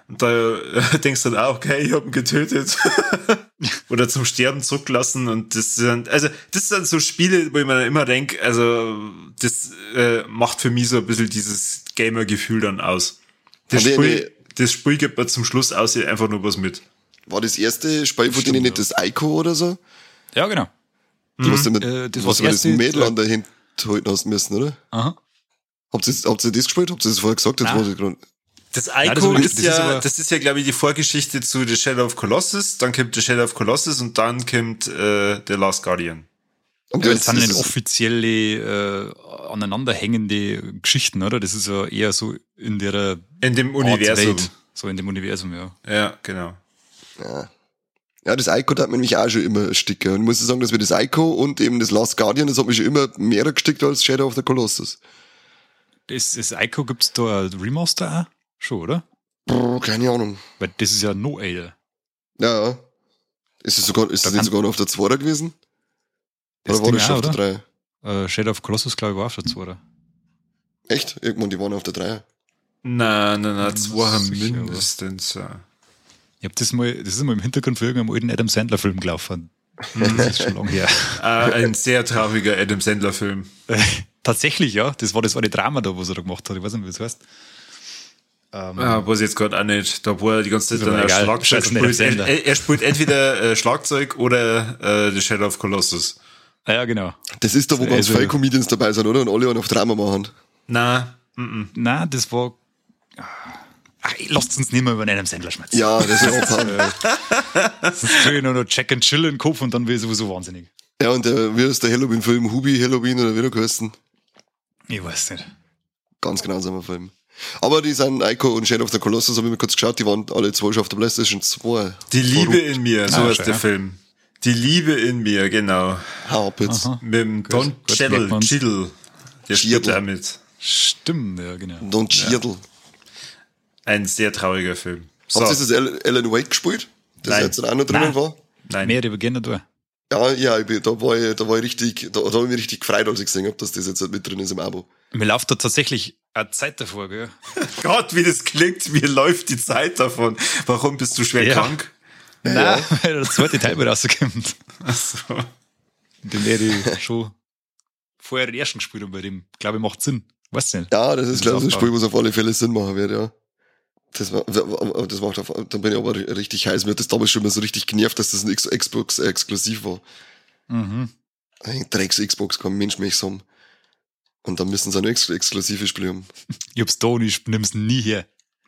Und da <laughs> denkst du dann auch, okay, ich hab ihn getötet. <laughs> Oder zum Sterben zurücklassen. Und das sind, also, das sind so Spiele, wo ich mir dann immer denke, also, das äh, macht für mich so ein bisschen dieses Gamer-Gefühl dann aus. Das Spiel, das Spiel gibt mir zum Schluss aus einfach nur was mit. War das erste Spiel von denen nicht das Ico oder so? Ja, genau. Du musst mit, äh, das, was das Mädel an der Hand halten hast müssen, oder? Aha. Habt ihr, habt ihr das gespielt? Habt ihr das vorher gesagt? Ich grad... Das Nein, das ist, ja, ist das ist ja, glaube ich, die Vorgeschichte zu The Shadow of Colossus. Dann kommt The Shadow of Colossus und dann kommt äh, The Last Guardian. Und ja, das sind nicht offizielle äh, aneinanderhängende Geschichten, oder? Das ist ja eher so in der in dem Universum. So in dem Universum, ja. Ja, genau. Ja. Ja, das Ico hat mich auch schon immer sticker. Und ich muss sagen, dass wir das Ico und eben das Last Guardian, das hat mich schon immer mehr gestickt als Shadow of the Colossus. Das, das Ico gibt's da ein Remaster auch? Schon, oder? Brr, keine Ahnung. Weil das ist ja no älter. Ja. Ist es sogar, ist das nicht sogar noch auf der 2 gewesen? Oder war das schon auf der 3? Äh, Shadow of Colossus, glaube ich, war auf der 2 Echt? Irgendwann, die waren auf der 3. Nein, nein, nein, 2 haben mindestens. Ja. Ich hab das mal, das ist mal im Hintergrund für irgendeinen alten Adam Sandler Film gelaufen. Das ist schon lange her. Äh, <laughs> ein sehr trauriger Adam Sandler Film. <laughs> tatsächlich, ja. Das war das eine Drama da, was er da gemacht hat. Ich weiß nicht, wie das heißt. Ähm, ja, weiß ich jetzt gerade auch nicht. Da wo er die ganze Zeit dann egal. Schlagzeug spielt. Er, spielt entweder äh, Schlagzeug oder äh, The Shadow of Colossus. Ah, ja, genau. Das ist da, wo ganz Also- viele Comedians dabei sind, oder? Und alle einen auf Drama machen. Na, Na, das war. Ach, lasst uns nicht mehr über einen Sendler schmerzen. Ja, das ist auch Sonst kriege ich nur noch Jack and Chill in den Kopf und dann will ich sowieso wahnsinnig. Ja, und der, wie ist der Halloween-Film? Hubi Halloween oder wie der geheißen? Ich weiß nicht. Ganz genau so ein Film. Aber die sind Ico und Shadow of the Colossus, habe ich mir kurz geschaut, die waren alle zwei schon auf der Playstation 2. Die Liebe in mir, so Ah, heißt schön, der ja. Film. Die Liebe in mir, genau. Harpitz. Mit dem Don gut, man's. Cheadle. Der spielt Cheadle. da mit. Stimmt, ja, genau. Don Cheadle. Ein sehr trauriger Film. So, Habt ihr das Al- Alan Wake gespielt? Das Nein. jetzt auch noch drinnen Nein. war? nein. Mehr über gerne da. Ja, ja, ich bin, da war ich, da war ich richtig, da, da habe ich mich richtig gefreut, als ich gesehen habe, dass das jetzt halt mit drin ist im Abo. Mir läuft da tatsächlich eine Zeit davor, gell? <laughs> Gott, wie das klingt, mir läuft die Zeit davon. Warum bist du schwer Ja. krank? Nein, <laughs> weil der zweite Teil wieder rauskommt. Achso. Den werde ich schon vorher den ersten gespielt und bei dem, glaube ich, macht Sinn. Weißt du nicht? Ja, das ist, glaube ich, ein. Spiel, was auf alle Fälle Sinn machen wird, ja. Das, war, das macht auf, dann bin ich aber richtig heiß. Mir hat das damals schon mal so richtig genervt, dass das ein Xbox exklusiv war. Mhm. Ein Drecks Xbox kann Mensch mich haben. Und dann müssen sie ein ex exklusive Spiel haben. <laughs> Ich hab's da und ich nimm's nie her.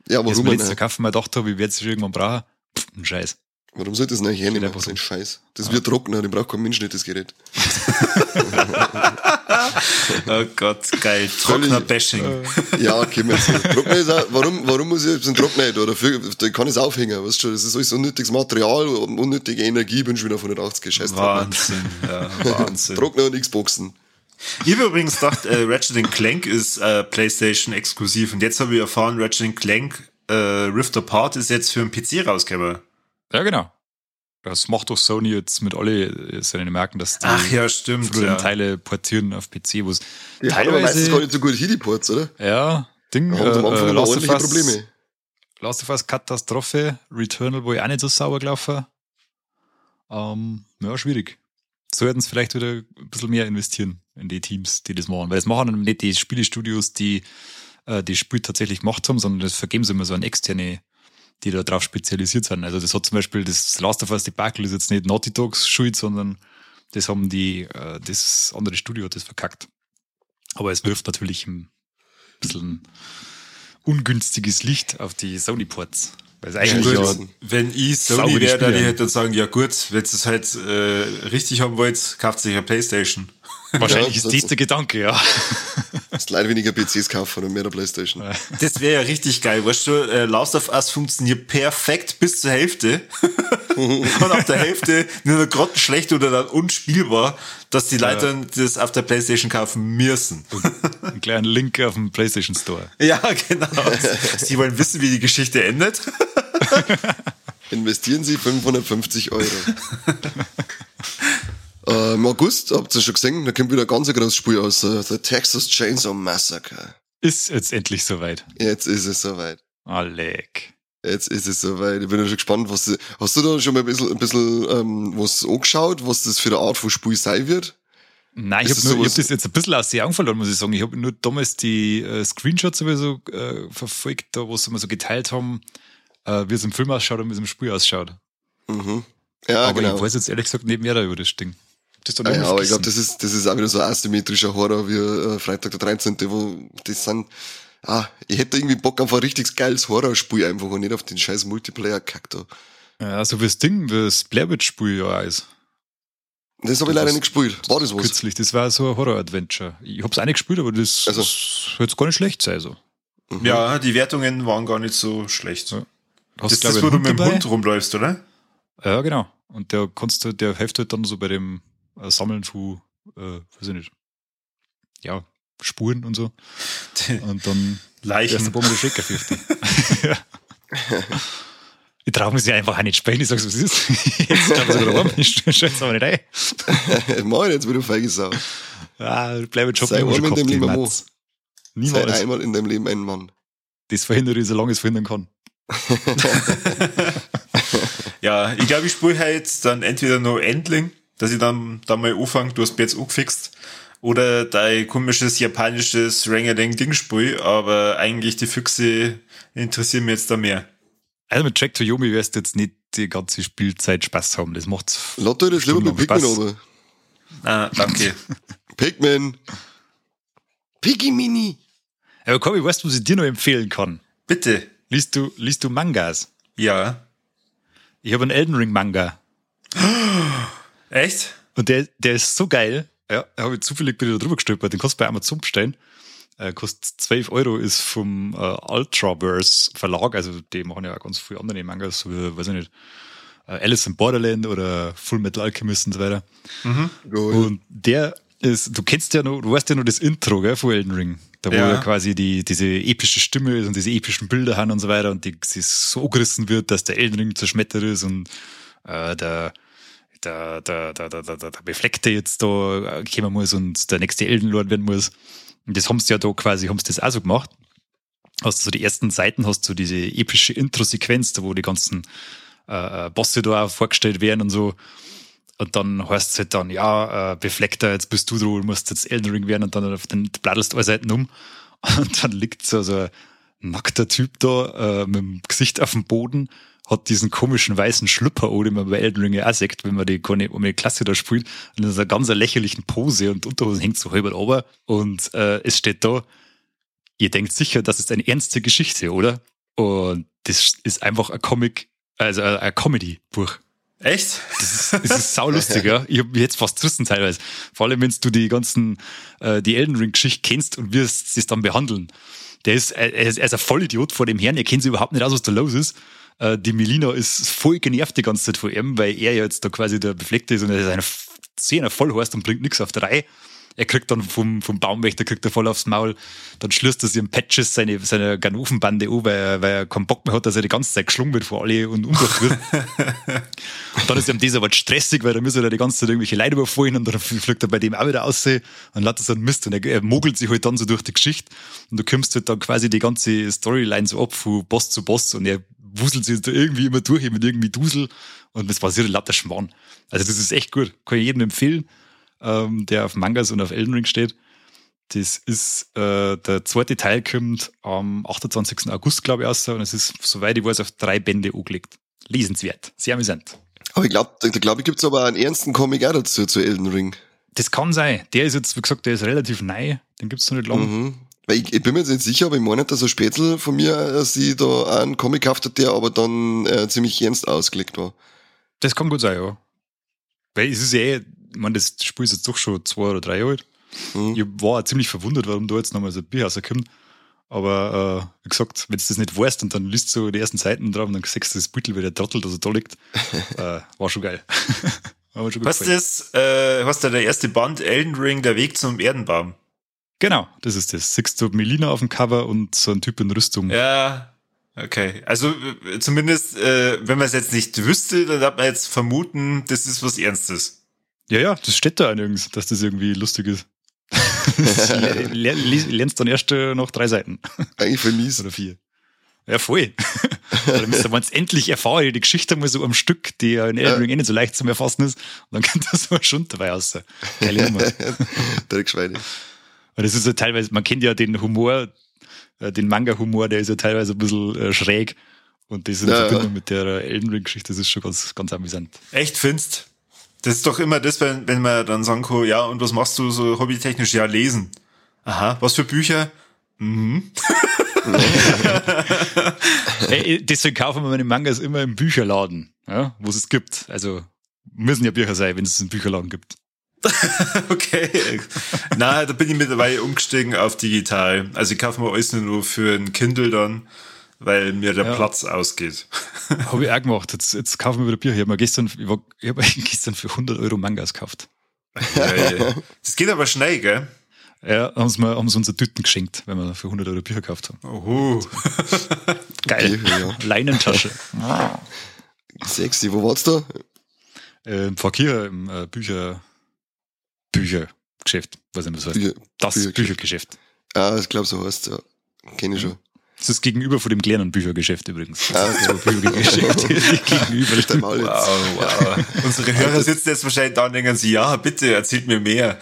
Ja, Ich warum mir denn? letztes gekauft, mal gedacht habe, ich werde es irgendwann brauchen. Pff, ein Scheiß. Warum sollte das nicht hernehmen? einfach So ein. Scheiß. Das wird trockener, den braucht kein Mensch nicht, das Gerät. <laughs> Oh Gott, geil. Trockener Völlig, Bashing. Ja, okay, wir. Trockner ist auch, warum, warum muss ich jetzt einen Trockner nicht? Oder für, da kann ich es aufhängen, weißt du? Das ist alles unnötiges Material, unnötige Energie, bin schon wieder von 180 Scheiß Trockner. Wahnsinn, ja, Wahnsinn. Trockner und Xboxen. Ich habe übrigens gedacht, äh, Ratchet Clank ist äh, PlayStation exklusiv und jetzt habe ich erfahren, Ratchet Clank äh, Rift Apart ist jetzt für einen PC rausgekommen. Ja, genau. Das macht doch Sony jetzt mit alle seinen Marken, dass die Ach ja, stimmt. Ja. Teile portieren auf PC, wo es Ja, aber meistens gar teilweise, nicht so gut hin, die Ports, oder? ja, Ding, Da haben sie am Anfang äh, Last, of Us, Probleme. Last of Us Katastrophe, Returnal, wo ich auch nicht so sauber gelaufen. Ähm, ja, schwierig. Sollten sie vielleicht wieder ein bisschen mehr investieren in die Teams, die das machen. Weil es machen dann nicht die Spielestudios, die äh, die Spiel tatsächlich gemacht haben, sondern das vergeben sie immer so an externe, die da drauf spezialisiert sind. Also das hat zum Beispiel das Last of Us Debakel ist jetzt nicht Naughty Dogs Schuld, sondern das haben die, äh, das andere Studio hat das verkackt. Aber es wirft natürlich ein bisschen ungünstiges Licht auf die Sony-Ports. Weil es eigentlich gut. ja, Ja. Wenn ich Sony wäre, dann ich hätte dann sagen, ja gut, wenn ihr es halt äh, richtig haben wollt, kauft sich eine Playstation. Wahrscheinlich Ja, ist das der Gedanke, ja. <laughs> Das leider weniger PCs kaufen und mehr der Playstation. Das wäre ja richtig geil. Weißt du, äh, Last of Us funktioniert perfekt bis zur Hälfte. <laughs> und ab der Hälfte nur noch grottenschlecht oder dann unspielbar, dass die Leute dann das auf der Playstation kaufen müssen. Einen kleinen Link auf dem PlayStation Store. <laughs> ja, genau. Sie wollen wissen, wie die Geschichte endet. Investieren Sie 550 Euro. Äh, Im August, habt ihr schon gesehen, da kommt wieder ein ganz großes Spiel aus. äh, The Texas Chainsaw Massacre. Ist jetzt endlich soweit. Jetzt ist es soweit. Alec. Jetzt ist es soweit. Ich bin ja schon gespannt, was du, hast du da schon mal ein bisschen, ein bisschen ähm, was angeschaut, was das für eine Art von Spiel sein wird? Nein, ich Ist habe es hab das jetzt ein bisschen aus den Augen verloren, muss ich sagen. Ich habe nur damals die äh, Screenshots sowieso äh, verfolgt, da wo sie immer so geteilt haben, äh, wie es im Film ausschaut und wie es im Spiel ausschaut. Mhm. Ja, aber genau. ich weiß jetzt ehrlich gesagt nicht mehr über das Ding. Das ist doch Ah, ja, aber ich glaube, das ist, das ist auch wieder so ein asymmetrischer Horror wie äh, Freitag der 13., wo das sind, ah, ich hätte irgendwie Bock auf ein richtig geiles Horrorspiel einfach und nicht auf den scheiß Multiplayer-Kack da. Ja, so wie das Ding, wie das Blair Witch Spiel ja auch ist. Das habe ich Das leider nicht gespielt. War das was? Kürzlich, das war so ein Horror-Adventure. Ich hab's auch nicht gespielt, aber das, Also- das jetzt gar nicht schlecht sein. So. Mhm. Ja, die Wertungen waren gar nicht so schlecht. Ja. Du Das hast, ist das, wo du mit dem dabei. Hund rumläufst, oder? Ja, genau. Und der kannst du, der hilft halt dann so bei dem Sammeln von, äh, weiß ich nicht, ja, Spuren und so. <laughs> Und dann erst ein Leichen. paar Mal Schrecker fürchte. <laughs> ja. Ich traue mich ja einfach auch nicht spielen. Ich sag's, was ist. <laughs> Jetzt glaube ich sogar warm. Ich schätze aber nicht ein. Mach ich jetzt wieder feige Sau. Ah, bleib schon Sei immer schon einmal in gehabt, deinem die Leben Matz. Sei Niemals. einmal in deinem Leben ein Mann. Das verhindere ich, solange ich es verhindern kann. Ja, ich glaube, ich spiele halt dann entweder noch Endling, dass ich dann, dann mal anfange, du hast mir jetzt angefixt. oder dein komisches japanisches Rangadang-Ding-Spiel, aber eigentlich die Füchse interessieren mich jetzt da mehr. Also mit Jack Toyomi wirst du jetzt nicht die ganze Spielzeit Spaß haben. Das macht's. Lotto das lieber mit Pikmin, aber. Ah, danke. <laughs> Pikmin. Piggy Mini. Aber komm, ich weiß, was ich dir noch empfehlen kann. Bitte. Liest du, liest du Mangas? Ja. Ich habe einen Elden Ring Manga. <gasps> Echt? Und der, der ist so geil. Ja, da habe ich zufällig wieder drüber gestolpert. Den kannst du bei Amazon bestellen. Äh, kostet 12 Euro, ist vom äh, Ultraverse Verlag. Also, die machen ja auch ganz viele andere Mangas, so wie, weiß ich nicht, äh, Alice in Borderland oder Full Metal Alchemist und so weiter. Geil. Und der ist, du kennst ja noch, du weißt ja noch das Intro, gell, von Elden Ring. Da wo Ja. ja quasi die, diese epische Stimme ist und diese epischen Bilder haben und so weiter und die, sie so gerissen wird, dass der Elden Ring zerschmettert ist und äh, der, der, der, der, der, der, der Befleckte jetzt da äh, kommen muss und der nächste Elden Lord werden muss. Und das haben sie ja da quasi, haben sie das auch so gemacht. Hast du so die ersten Seiten, hast du diese epische Intro-Sequenz, wo die ganzen äh, äh, Bosse da auch vorgestellt werden und so. Und dann heißt es halt dann, ja, äh, Befleckter, jetzt bist du dran, du musst jetzt Elden Ring werden und dann den bladdelst alle Seiten um. <laughs> Und dann liegt so, so ein nackter Typ da äh, mit dem Gesicht auf dem Boden, hat diesen komischen weißen Schlüpper, den man bei Elden Ring ja auch sieht, wenn man die, man die Klasse da spielt. Und in einer ganz lächerlichen Pose und Unterhosen hängt so halb runter. Und äh, es steht da, ihr denkt sicher, das ist eine ernste Geschichte, oder? Und das ist einfach ein Comic, also ein Comedy-Buch. Echt? Das ist, das ist saulustig, <laughs> ja. Ich hab mich jetzt fast zerrissen teilweise. Vor allem, wenn du die ganzen, äh, die Elden Ring-Geschichte kennst und wirst es dann behandeln. Der ist, er ist, er ist ein Vollidiot vor dem Herrn, er kennt sich überhaupt nicht aus, was da los ist. Äh, die Melina ist voll genervt die ganze Zeit von ihm, weil er ja jetzt da quasi der Befleckte ist und er ist eine Zehner Vollhorst und bringt nichts auf der Reihe. Er kriegt dann vom, vom Baumwächter kriegt er voll aufs Maul. Dann schlürst er sich im Patches seine, seine Ganovenbande an, weil er, weil er keinen Bock mehr hat, dass er die ganze Zeit geschlungen wird vor alle und umgebracht wird. und <laughs> dann ist ihm das aber stressig, weil da müssen er die ganze Zeit irgendwelche Leute überfallen und dann fliegt er bei dem auch wieder aus und lässt so einen Mist und er, er mogelt sich halt dann so durch die Geschichte und du kommst halt dann quasi die ganze Storyline so ab von Boss zu Boss und er wuselt sich da irgendwie immer durch mit irgendwie Dusel und das passiert lauter Schmarrn. Also das ist echt gut. Kann ich jedem empfehlen, ähm, der auf Mangas und auf Elden Ring steht. Das ist, äh, der zweite Teil kommt am 28. August, glaube ich, aus und es ist, soweit ich weiß, auf drei Bände angelegt. Lesenswert. Sehr amüsant. Aber ich glaube, da glaube ich, gibt's aber einen ernsten Comic auch dazu, zu Elden Ring. Das kann sein. Der ist jetzt, wie gesagt, der ist relativ neu. Den gibt's noch nicht lange. Mhm. Weil ich, ich bin mir jetzt nicht sicher, aber ich meine, dass ein Spätzl von mir, äh, sie da einen Comic gekauft hat, der aber dann äh, ziemlich ernst ausgelegt war. Das kann gut sein, ja. Weil es ist ja eh, ich meine, das Spiel ist jetzt doch schon zwei oder drei Jahre alt. Mhm. Ich war ziemlich verwundert, warum da jetzt nochmal so ein Bier rauskommt. Aber äh, wie gesagt, wenn du das nicht weißt und dann liest du die ersten Seiten drauf und dann siehst du das Büttel, wie der Trottel da so da liegt, <laughs> äh, war schon geil. <laughs> war schon gut Was das, äh, was da der erste Band Elden Ring, der Weg zum Erdenbaum? Genau, das ist das. Siehst du Melina auf dem Cover und so ein Typ in Rüstung. Ja, okay. Also äh, zumindest, äh, wenn man es jetzt nicht wüsste, dann darf man jetzt vermuten, das ist was Ernstes. Ja, ja, das steht da nirgends, dass das irgendwie lustig ist. <laughs> lernst dann erst äh, nach drei Seiten Eigentlich voll mies. oder vier. Ja, voll. <laughs> Oder müsste man es endlich erfahren, die Geschichte mal so am Stück, die ja in Elden Ring eh nicht so leicht zum Erfassen ist, und dann könnte <laughs> das ein Schund dabei aus. Geile Nummer. Direkt Weil das ist ja teilweise, man kennt ja den Humor, äh, den Manga-Humor, der ist ja teilweise ein bisschen äh, schräg. Und das in Ja, Verbindung ja. mit der äh, Elden Ring-Geschichte, das ist schon ganz, ganz amüsant. Echt findest? Das ist doch immer das, wenn, wenn man dann sagen kann, ja, und was machst du so hobbytechnisch? Ja, lesen. Aha, was für Bücher? Mhm. <laughs> Ey, deswegen kaufen wir meine Mangas immer im Bücherladen, ja, wo es es gibt. Also müssen ja Bücher sein, wenn es einen Bücherladen gibt. <laughs> Okay. Na, da bin ich mittlerweile umgestiegen auf digital. Also ich kaufe mir alles nur für ein Kindle dann, weil mir der Ja. Platz ausgeht. <laughs> Habe ich auch gemacht. Jetzt, jetzt kaufen wir wieder Bücher. Ich habe mir gestern, ich, war, ich habe gestern für 100 Euro Mangas gekauft. Das geht aber schnell, gell? Ja, haben sie, mir, haben sie uns Tüten geschenkt, wenn wir für 100 Euro Bücher gekauft haben. Oho. <laughs> Geil. Bücher, ja. Leinentasche. Sexy. Wo war's da? äh, Im Fakir, im äh, Bücher, Büchergeschäft. Was das heißt. Bücher. Das Büchergeschäft. Büchergeschäft. Ah, ich glaube, so heißt ja. Kenne ich schon. Das ist gegenüber von dem kleinen Büchergeschäft übrigens. Ah, okay. Das Büchergeschäft gegenüber. Wow, wow. Unsere Hörer sitzen jetzt wahrscheinlich da und denken sich, ja, bitte, erzählt mir mehr.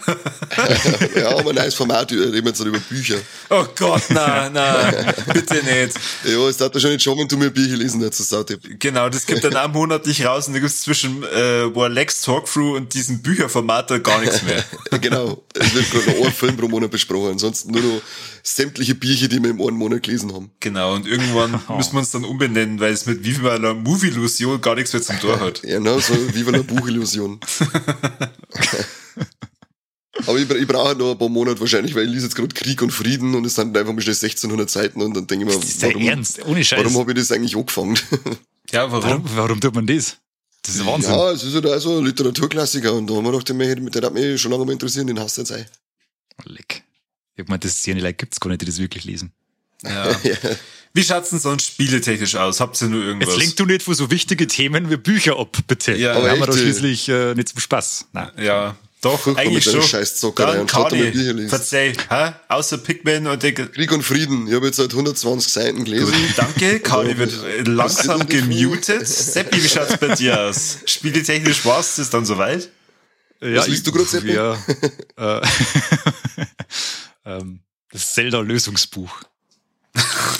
<laughs> ja, aber ein neues Format, reden wir jetzt über Bücher. Oh Gott, nein, nein, bitte nicht. Ja, es dauert wahrscheinlich schon, wenn du mir Bücher lesen hättest, das. Genau, das gibt dann auch monatlich raus und da gibt es zwischen äh, Warlex Talkthrough und diesem Bücherformat da gar nichts mehr. <laughs> genau, es wird gerade ein Film pro Monat besprochen, ansonsten nur noch sämtliche Bücher, die wir im einen Monat gelesen haben. Genau, und irgendwann <laughs> oh. müssen wir uns dann umbenennen, weil es mit Viva la Movie-Illusion gar nichts mehr zum Tor hat. ja, genau, so Viva la Buchillusion. <laughs> Aber ich, ich brauche noch ein paar Monate wahrscheinlich, weil ich lese jetzt gerade Krieg und Frieden und es sind einfach mal schnell 1600 Seiten und dann denke ich mir, warum, Ernst? Ohne Scheiß. warum habe ich das eigentlich angefangen? <laughs> Ja, warum? warum? Warum tut man das? Das ist Wahnsinn. Ja, es ist ja halt so ein Literaturklassiker und da haben wir gedacht, der hat mich schon lange mal interessieren, den hast du jetzt ein. Leck. Ich meine, das Szene Leute gibt's gar nicht, die das wirklich lesen. Ja. <laughs> ja. Wie schaut's denn sonst spieletechnisch aus? Habt ihr nur irgendwas? Jetzt lenkt du nicht für so wichtige Themen wie Bücher ab, bitte. Ja, aber haben wir da schließlich äh, nicht zum Spaß. Nein. Ja, doch, Furchtbar eigentlich schon. Scheiß Dann Kani, verzeih, hä? außer Pikmin und der Krieg und Frieden. Ich habe jetzt seit 120 Seiten gelesen. Gut, danke, <laughs> Kani wird langsam gemutet. Seppi, wie schaut's bei dir aus? Spieletechnisch war's es dann soweit? Ja, Was liest du gerade, Seppi? Ja, <laughs> äh, ähm, das Zelda-Lösungsbuch.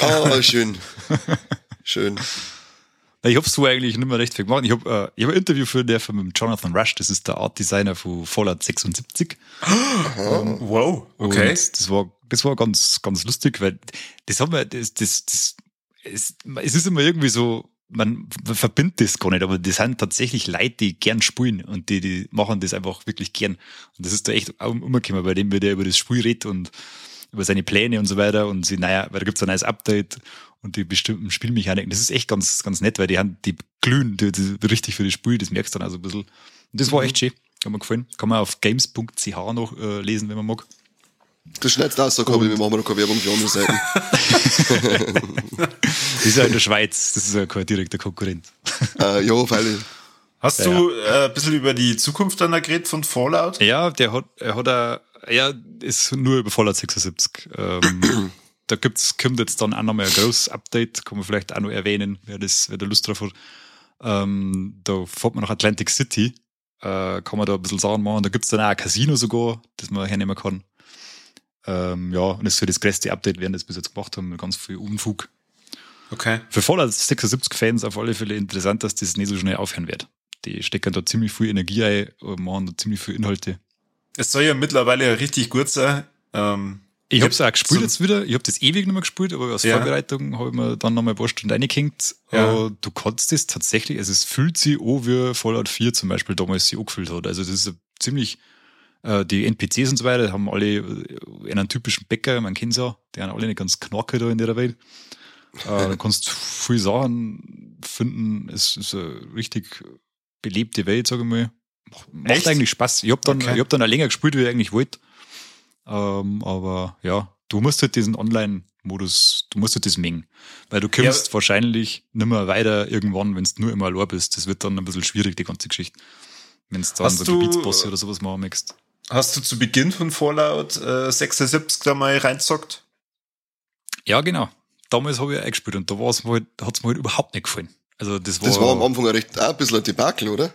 Ah, schön. Schön. Ich habe so eigentlich nicht mehr recht viel gemacht. Ich habe äh, hab ein Interview für der von Jonathan Rush, das ist der Art Designer von Fallout 76. ähm, wow, okay. das war, das war ganz, ganz lustig, weil das haben wir, das, das, das, es, es ist immer irgendwie so, man verbindet das gar nicht, aber das sind tatsächlich Leute, die gern spielen und die, die machen das einfach wirklich gern. Und das ist da echt auch umgekommen, bei dem, wie der über das Spiel redet und über seine Pläne und so weiter und sie, naja, weil da gibt's ein neues Update und die bestimmten Spielmechaniken. Das ist echt ganz, ganz nett, weil die haben, die glühen die, die, richtig für das Spiel, das merkst du dann also ein bisschen. Und das war mhm. echt schön. Hat mir gefallen. Kann man auf games.ch noch äh, lesen, wenn man mag. Das schneidest aus, so Kobi, wir machen noch keine Werbung für andere Seiten. <laughs> <laughs> das ist ja in der Schweiz, das ist ja kein direkter Konkurrent. Äh, ja, freilich. Hast ja, du äh, ein bisschen über die Zukunft dann geredet von Fallout? Ja, der hat, er hat er, ja, ist nur über Fallout 76. Ähm, <clears throat> da gibt's, kommt jetzt dann auch nochmal ein großes Update, kann man vielleicht auch noch erwähnen, wer das, wer da Lust drauf hat. Ähm, da fährt man nach Atlantic City, äh, kann man da ein bisschen Sachen machen. Da gibt's dann auch ein Casino sogar, das man hernehmen kann. Ähm, ja, und das soll das größte Update werden, das bis jetzt gemacht haben, mit ganz viel Unfug. Okay. Für Fallout 76-Fans auf alle Fälle interessant, dass das nicht so schnell aufhören wird. Die stecken da ziemlich viel Energie ein, machen da ziemlich viel Inhalte. Es soll ja mittlerweile richtig gut sein. Ähm, ich habe es auch gespielt jetzt wieder. Ich habe das ewig nicht mehr gespielt, aber als ja. Vorbereitung habe ich mir dann nochmal ein paar Stunden reingehängt. Ja. du kannst das tatsächlich, also es fühlt sich an, wie Fallout 4 zum Beispiel damals sich angefühlt hat. Also das ist ziemlich, äh, die NPCs und so weiter haben alle äh, einen typischen Bäcker, man kennt es ja, die haben alle nicht ganz knacke da in der Welt. Äh, du kannst viel Sachen finden. Es ist eine richtig belebte Welt, sage ich mal. Macht Echt? eigentlich Spaß. Ich habe dann, okay. ich hab dann auch länger gespielt, wie ich eigentlich wollte. Ähm, aber ja, du musst halt diesen Online-Modus, du musst halt das mengen. Weil du kommst ja. wahrscheinlich nimmer weiter irgendwann, wenn du nur immer allein bist. Das wird dann ein bisschen schwierig, die ganze Geschichte. Wenn du dann so Gebietsbosse oder sowas machen möchtest. Hast du zu Beginn von Fallout äh, 76 da mal reinzockt? Ja, genau. Damals habe ich eingespielt und da halt, hat's mir halt überhaupt nicht gefallen. Also das war, das war am Anfang recht, auch ein bisschen ein Debakel, oder?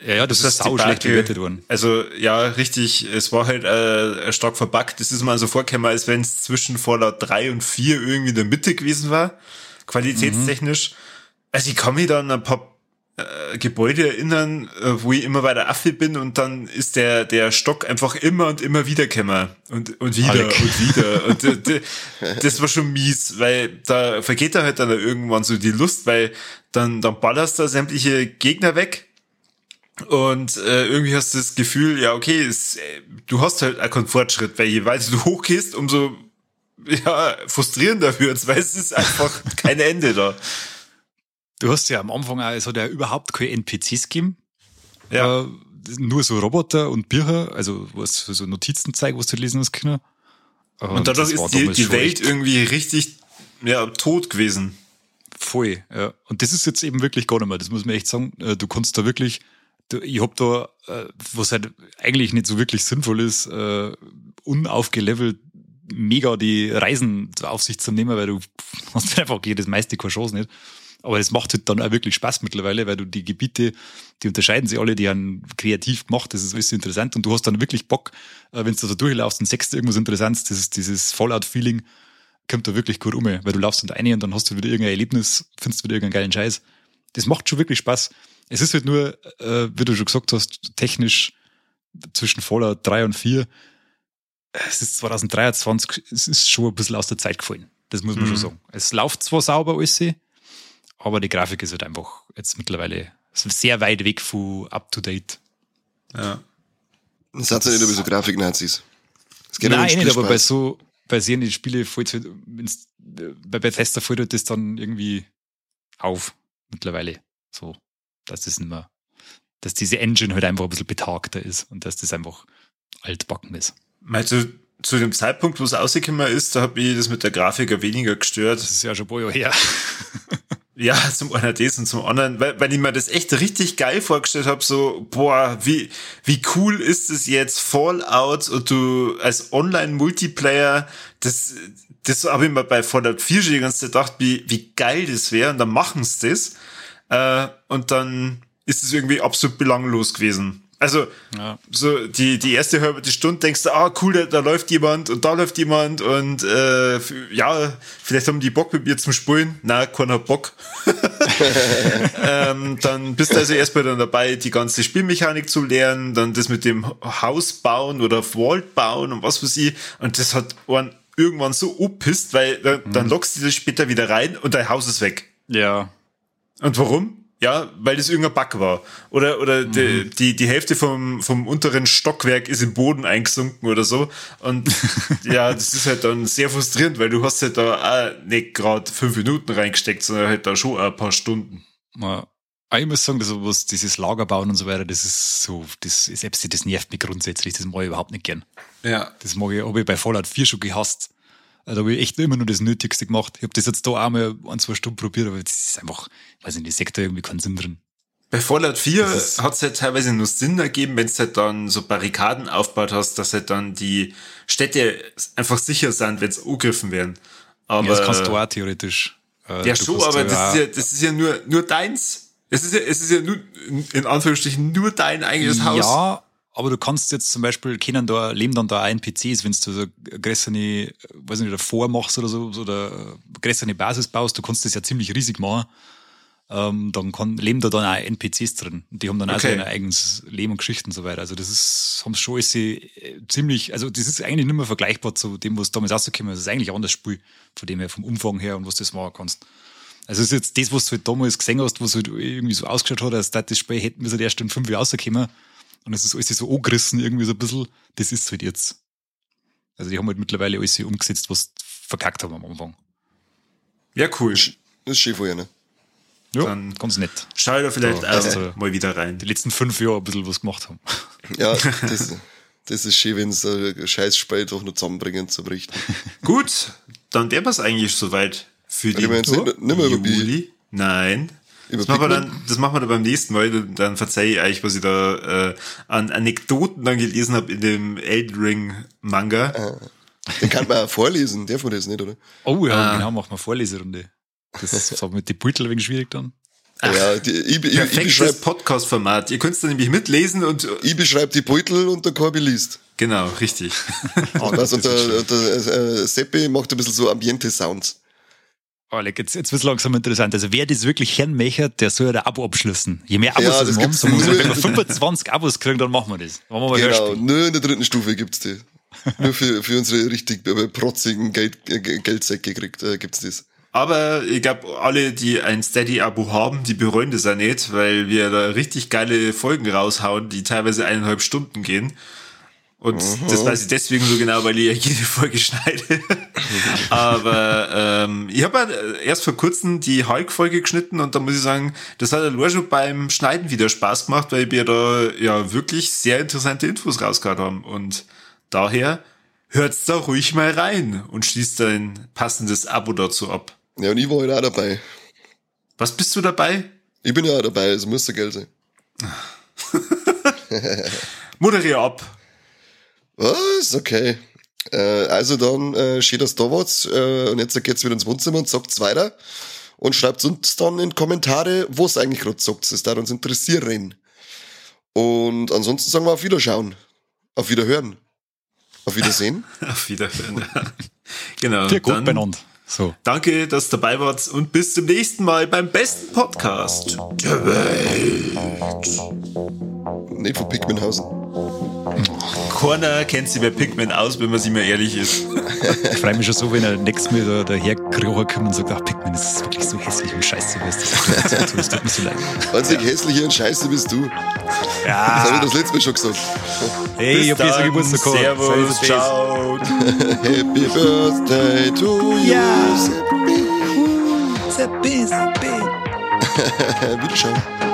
Ja, ja, das, ist sau schlecht bewertet worden. Also ja, richtig, es war halt äh, stark verbuggt. Das ist mal so vorgekommen, als wenn es zwischen Fallout 3 und 4 irgendwie in der Mitte gewesen war, qualitätstechnisch. Mhm. Also ich kann mich da an ein paar äh, Gebäude erinnern, äh, wo ich immer weiter Affe bin und dann ist der der Stock einfach immer und immer wieder gekommen und und wieder Alec. und wieder <laughs> und äh, das war schon mies, weil da vergeht da halt dann irgendwann so die Lust, weil dann dann ballerst da sämtliche Gegner weg und äh, irgendwie hast du das Gefühl, ja, okay, es, äh, du hast halt einen Fortschritt, weil je weiter du hochgehst, umso <laughs> ja, frustrierender wird's, weil es ist einfach <laughs> kein Ende da. Du hast ja am Anfang auch, es hat ja überhaupt keine NPCs gegeben. Ja. Äh, nur so Roboter und Bücher, also was für so Notizen zeigen, was du lesen hast können. Und, und dadurch ist die, die Welt irgendwie richtig ja, tot gewesen. Voll, ja. Und das ist jetzt eben wirklich gar nicht mehr. Das muss man echt sagen. Äh, du kannst da wirklich ich hab da, äh, was halt eigentlich nicht so wirklich sinnvoll ist, äh, unaufgelevelt mega die Reisen auf sich zu nehmen, weil du hast <laughs> einfach jedes meiste keine Chance nicht. Aber es macht halt dann auch wirklich Spaß mittlerweile, weil du die Gebiete, die unterscheiden sich alle, die haben kreativ gemacht, das ist alles interessant und du hast dann wirklich Bock, äh, wenn du da durchlaufst und sechst irgendwas Interessantes, das ist dieses Fallout-Feeling, kommt da wirklich gut um, weil du laufst unter eine und dann hast du wieder irgendein Erlebnis, findest wieder irgendeinen geilen Scheiß. Das macht schon wirklich Spaß. Es ist halt nur, äh, wie du schon gesagt hast, technisch zwischen Fallout 3 und 4, es ist 2023, es ist schon ein bisschen aus der Zeit gefallen. Das muss man mhm. schon sagen. Es läuft zwar sauber alles, aber die Grafik ist halt einfach jetzt mittlerweile sehr weit weg von up to date. Ja. Das hat ja nicht über so Grafik-Nazis. Nein, um nicht, aber bei so, bei sehr die Spiele fällt halt, wenn's, bei Bethesda fällt halt das dann irgendwie auf, mittlerweile. So, dass das nicht mehr, dass diese Engine halt einfach ein bisschen betagter ist und dass das einfach altbacken ist. Meinst du, zu dem Zeitpunkt, wo es rausgekommen ist, da habe ich das mit der Grafik weniger gestört. Das ist ja schon ein paar Jahre her. <laughs> Ja, zum einen das und zum anderen, weil, weil ich mir das echt richtig geil vorgestellt habe, so, boah, wie, wie cool ist es jetzt, Fallout und du als Online-Multiplayer, das, das habe ich mir bei Fallout 4 schon die ganze Zeit gedacht, wie, wie geil das wäre und dann machen sie das. Äh, und dann ist es irgendwie absolut belanglos gewesen. Also, ja. so die, die erste halbe Stunde denkst du, ah, cool, da, da, läuft jemand und da läuft jemand und äh, ja, vielleicht haben die Bock mit mir zum Spulen. Na, keiner Bock. <laughs> ähm, dann bist du also erstmal dann dabei, die ganze Spielmechanik zu lernen, dann das mit dem Haus bauen oder Vault bauen und was weiß ich. Und das hat einen irgendwann so uppisst, weil dann, mhm. dann lockst du das später wieder rein und dein Haus ist weg. Ja. Und warum? Ja, weil das irgendein Bug war. Oder, oder mhm. die, die, die Hälfte vom, vom unteren Stockwerk ist im Boden eingesunken oder so. Und <laughs> ja, das ist halt dann sehr frustrierend, weil du hast halt da auch nicht gerade fünf Minuten reingesteckt, sondern halt da schon ein paar Stunden. Ja. Ich muss sagen, dass was dieses Lager bauen und so weiter, das ist so, das selbst das nervt mich grundsätzlich, das mag ich überhaupt nicht gern. Ja. Das mag ich, habe ich bei Fallout 4 schon gehasst. Also, da habe ich echt immer nur das Nötigste gemacht. Ich habe das jetzt da auch mal ein, zwei Stunden probiert, aber das ist einfach, weiß nicht, die Sektor irgendwie keinen Sinn drin. Bei Fallout 4 hat es halt teilweise nur Sinn ergeben, wenn du halt dann so Barrikaden aufgebaut hast, dass halt dann die Städte einfach sicher sind, wenn es angegriffen werden. Aber, ja, das kannst du auch theoretisch. Äh, ja, schon, aber das, ist ja, das ist ja nur, nur deins. Es ist ja, es ist ja nur, in Anführungsstrichen, nur dein eigenes Haus. Ja, aber du kannst jetzt zum Beispiel, kennen da, leben dann da ein NPCs, wenn du so größere, weiß nicht, davor machst oder so, oder größere Basis baust, du kannst das ja ziemlich riesig machen. Ähm, dann kann, leben da dann auch NPCs drin. Und die haben dann okay. auch so ein eigenes Leben und Geschichten und so weiter. Also das ist, haben schon alles äh, ziemlich, also das ist eigentlich nicht mehr vergleichbar zu dem, was damals rausgekommen ist. Das ist eigentlich ein anderes Spiel, von dem her, vom Umfang her und was du das machen kannst. Also es ist jetzt das, was du halt damals gesehen hast, was halt irgendwie so ausgeschaut hat, als das Spiel hätten wir halt erst in fünf Jahren rausgekommen und es ist alles so angerissen irgendwie so ein bisschen. Das ist halt jetzt. Also die haben halt mittlerweile alles umgesetzt, was verkackt haben am Anfang. Ja, cool. Das ist schön von ihnen. Ja, Dann ganz nett. Schau da vielleicht so, also mal wieder rein. Die letzten fünf Jahre ein bisschen was gemacht haben. <laughs> Ja, das, das ist schön, wenn sie ein Scheißspiel doch noch zusammenbringen zu berichten. <laughs> Gut, dann wäre es eigentlich soweit für die Juli. Nein, das machen, wir dann, das machen wir dann beim nächsten Mal. Dann verzeihe ich euch, was ich da äh, an Anekdoten dann gelesen habe in dem Elden Ring Manga. Ah, den kann man vorlesen, darf man das nicht, oder? Oh ja, ah. genau, machen wir Vorleserunde. Das <laughs> ist so mit den Beutel wegen schwierig dann. Ach, ja, die, ich, ich, perfektes Podcast-Format. Ihr könnt es dann nämlich mitlesen und. Ich beschreibe die Beutel und der Korbi liest. Genau, richtig. <laughs> und, und der, der äh, Seppi macht ein bisschen so Ambiente-Sounds. Alec, jetzt, jetzt wird es langsam interessant. Also wer das wirklich hinmechert, der soll ja ein Abo abschließen. Je mehr Abos ja, das haben, so wenn wir 25 Abos kriegen, dann machen wir das. Machen wir genau, nur in der dritten Stufe gibt's die. nur für, für unsere richtig äh, protzigen Geld, äh, Geldsäcke kriegt, äh, gibt's das. Aber ich glaube, alle, die ein Steady-Abo haben, die bereuen das ja nicht, weil wir da richtig geile Folgen raushauen, die teilweise eineinhalb Stunden gehen. Und mhm. das weiß ich deswegen so genau, weil ich ja jede Folge schneide. <laughs> Aber ähm, ich habe äh, erst vor kurzem die Hulk-Folge geschnitten und da muss ich sagen, das hat ja schon beim Schneiden wieder Spaß gemacht, weil wir da ja wirklich sehr interessante Infos rausgehauen haben. Und daher hört's da ruhig mal rein und schließt ein passendes Abo dazu ab. Ja, und ich war heute auch dabei. Was bist du dabei? Ich bin ja auch dabei, es müsste Geld sein. <laughs> Moderier ab. Was? Okay. Äh, also dann äh, steht das da was äh, und jetzt geht's wieder ins Wohnzimmer und sagt's weiter und schreibt uns dann in Kommentare, was eigentlich gerade sagt. Das darf uns interessieren. Und ansonsten sagen wir auf Wiederschauen. Auf Wiederhören. Auf Wiedersehen. <laughs> auf Wiederhören. genau. Viel gut beieinander. So. Danke, dass ihr dabei wart und bis zum nächsten Mal beim besten Podcast der Welt. Nee, von Pikminhausen. Keiner kennt sich bei Pikmin aus, wenn man sich mal ehrlich ist. Ich freue mich schon so, wenn er nächstes Mal da, daher kommt und sagt, ach Pikmin, das ist wirklich so hässlich und scheiße, es das Das tut mir so leid. Einzig hässlicher und scheiße bist du. Ja. Das habe ich das letzte Mal schon gesagt. Hey, ich Bis dieser dann, Geburtstag gehabt. Servus, ciao. Happy Birthday to you. Ja. Seppi. Seppi, Seppi. Wiederschauen.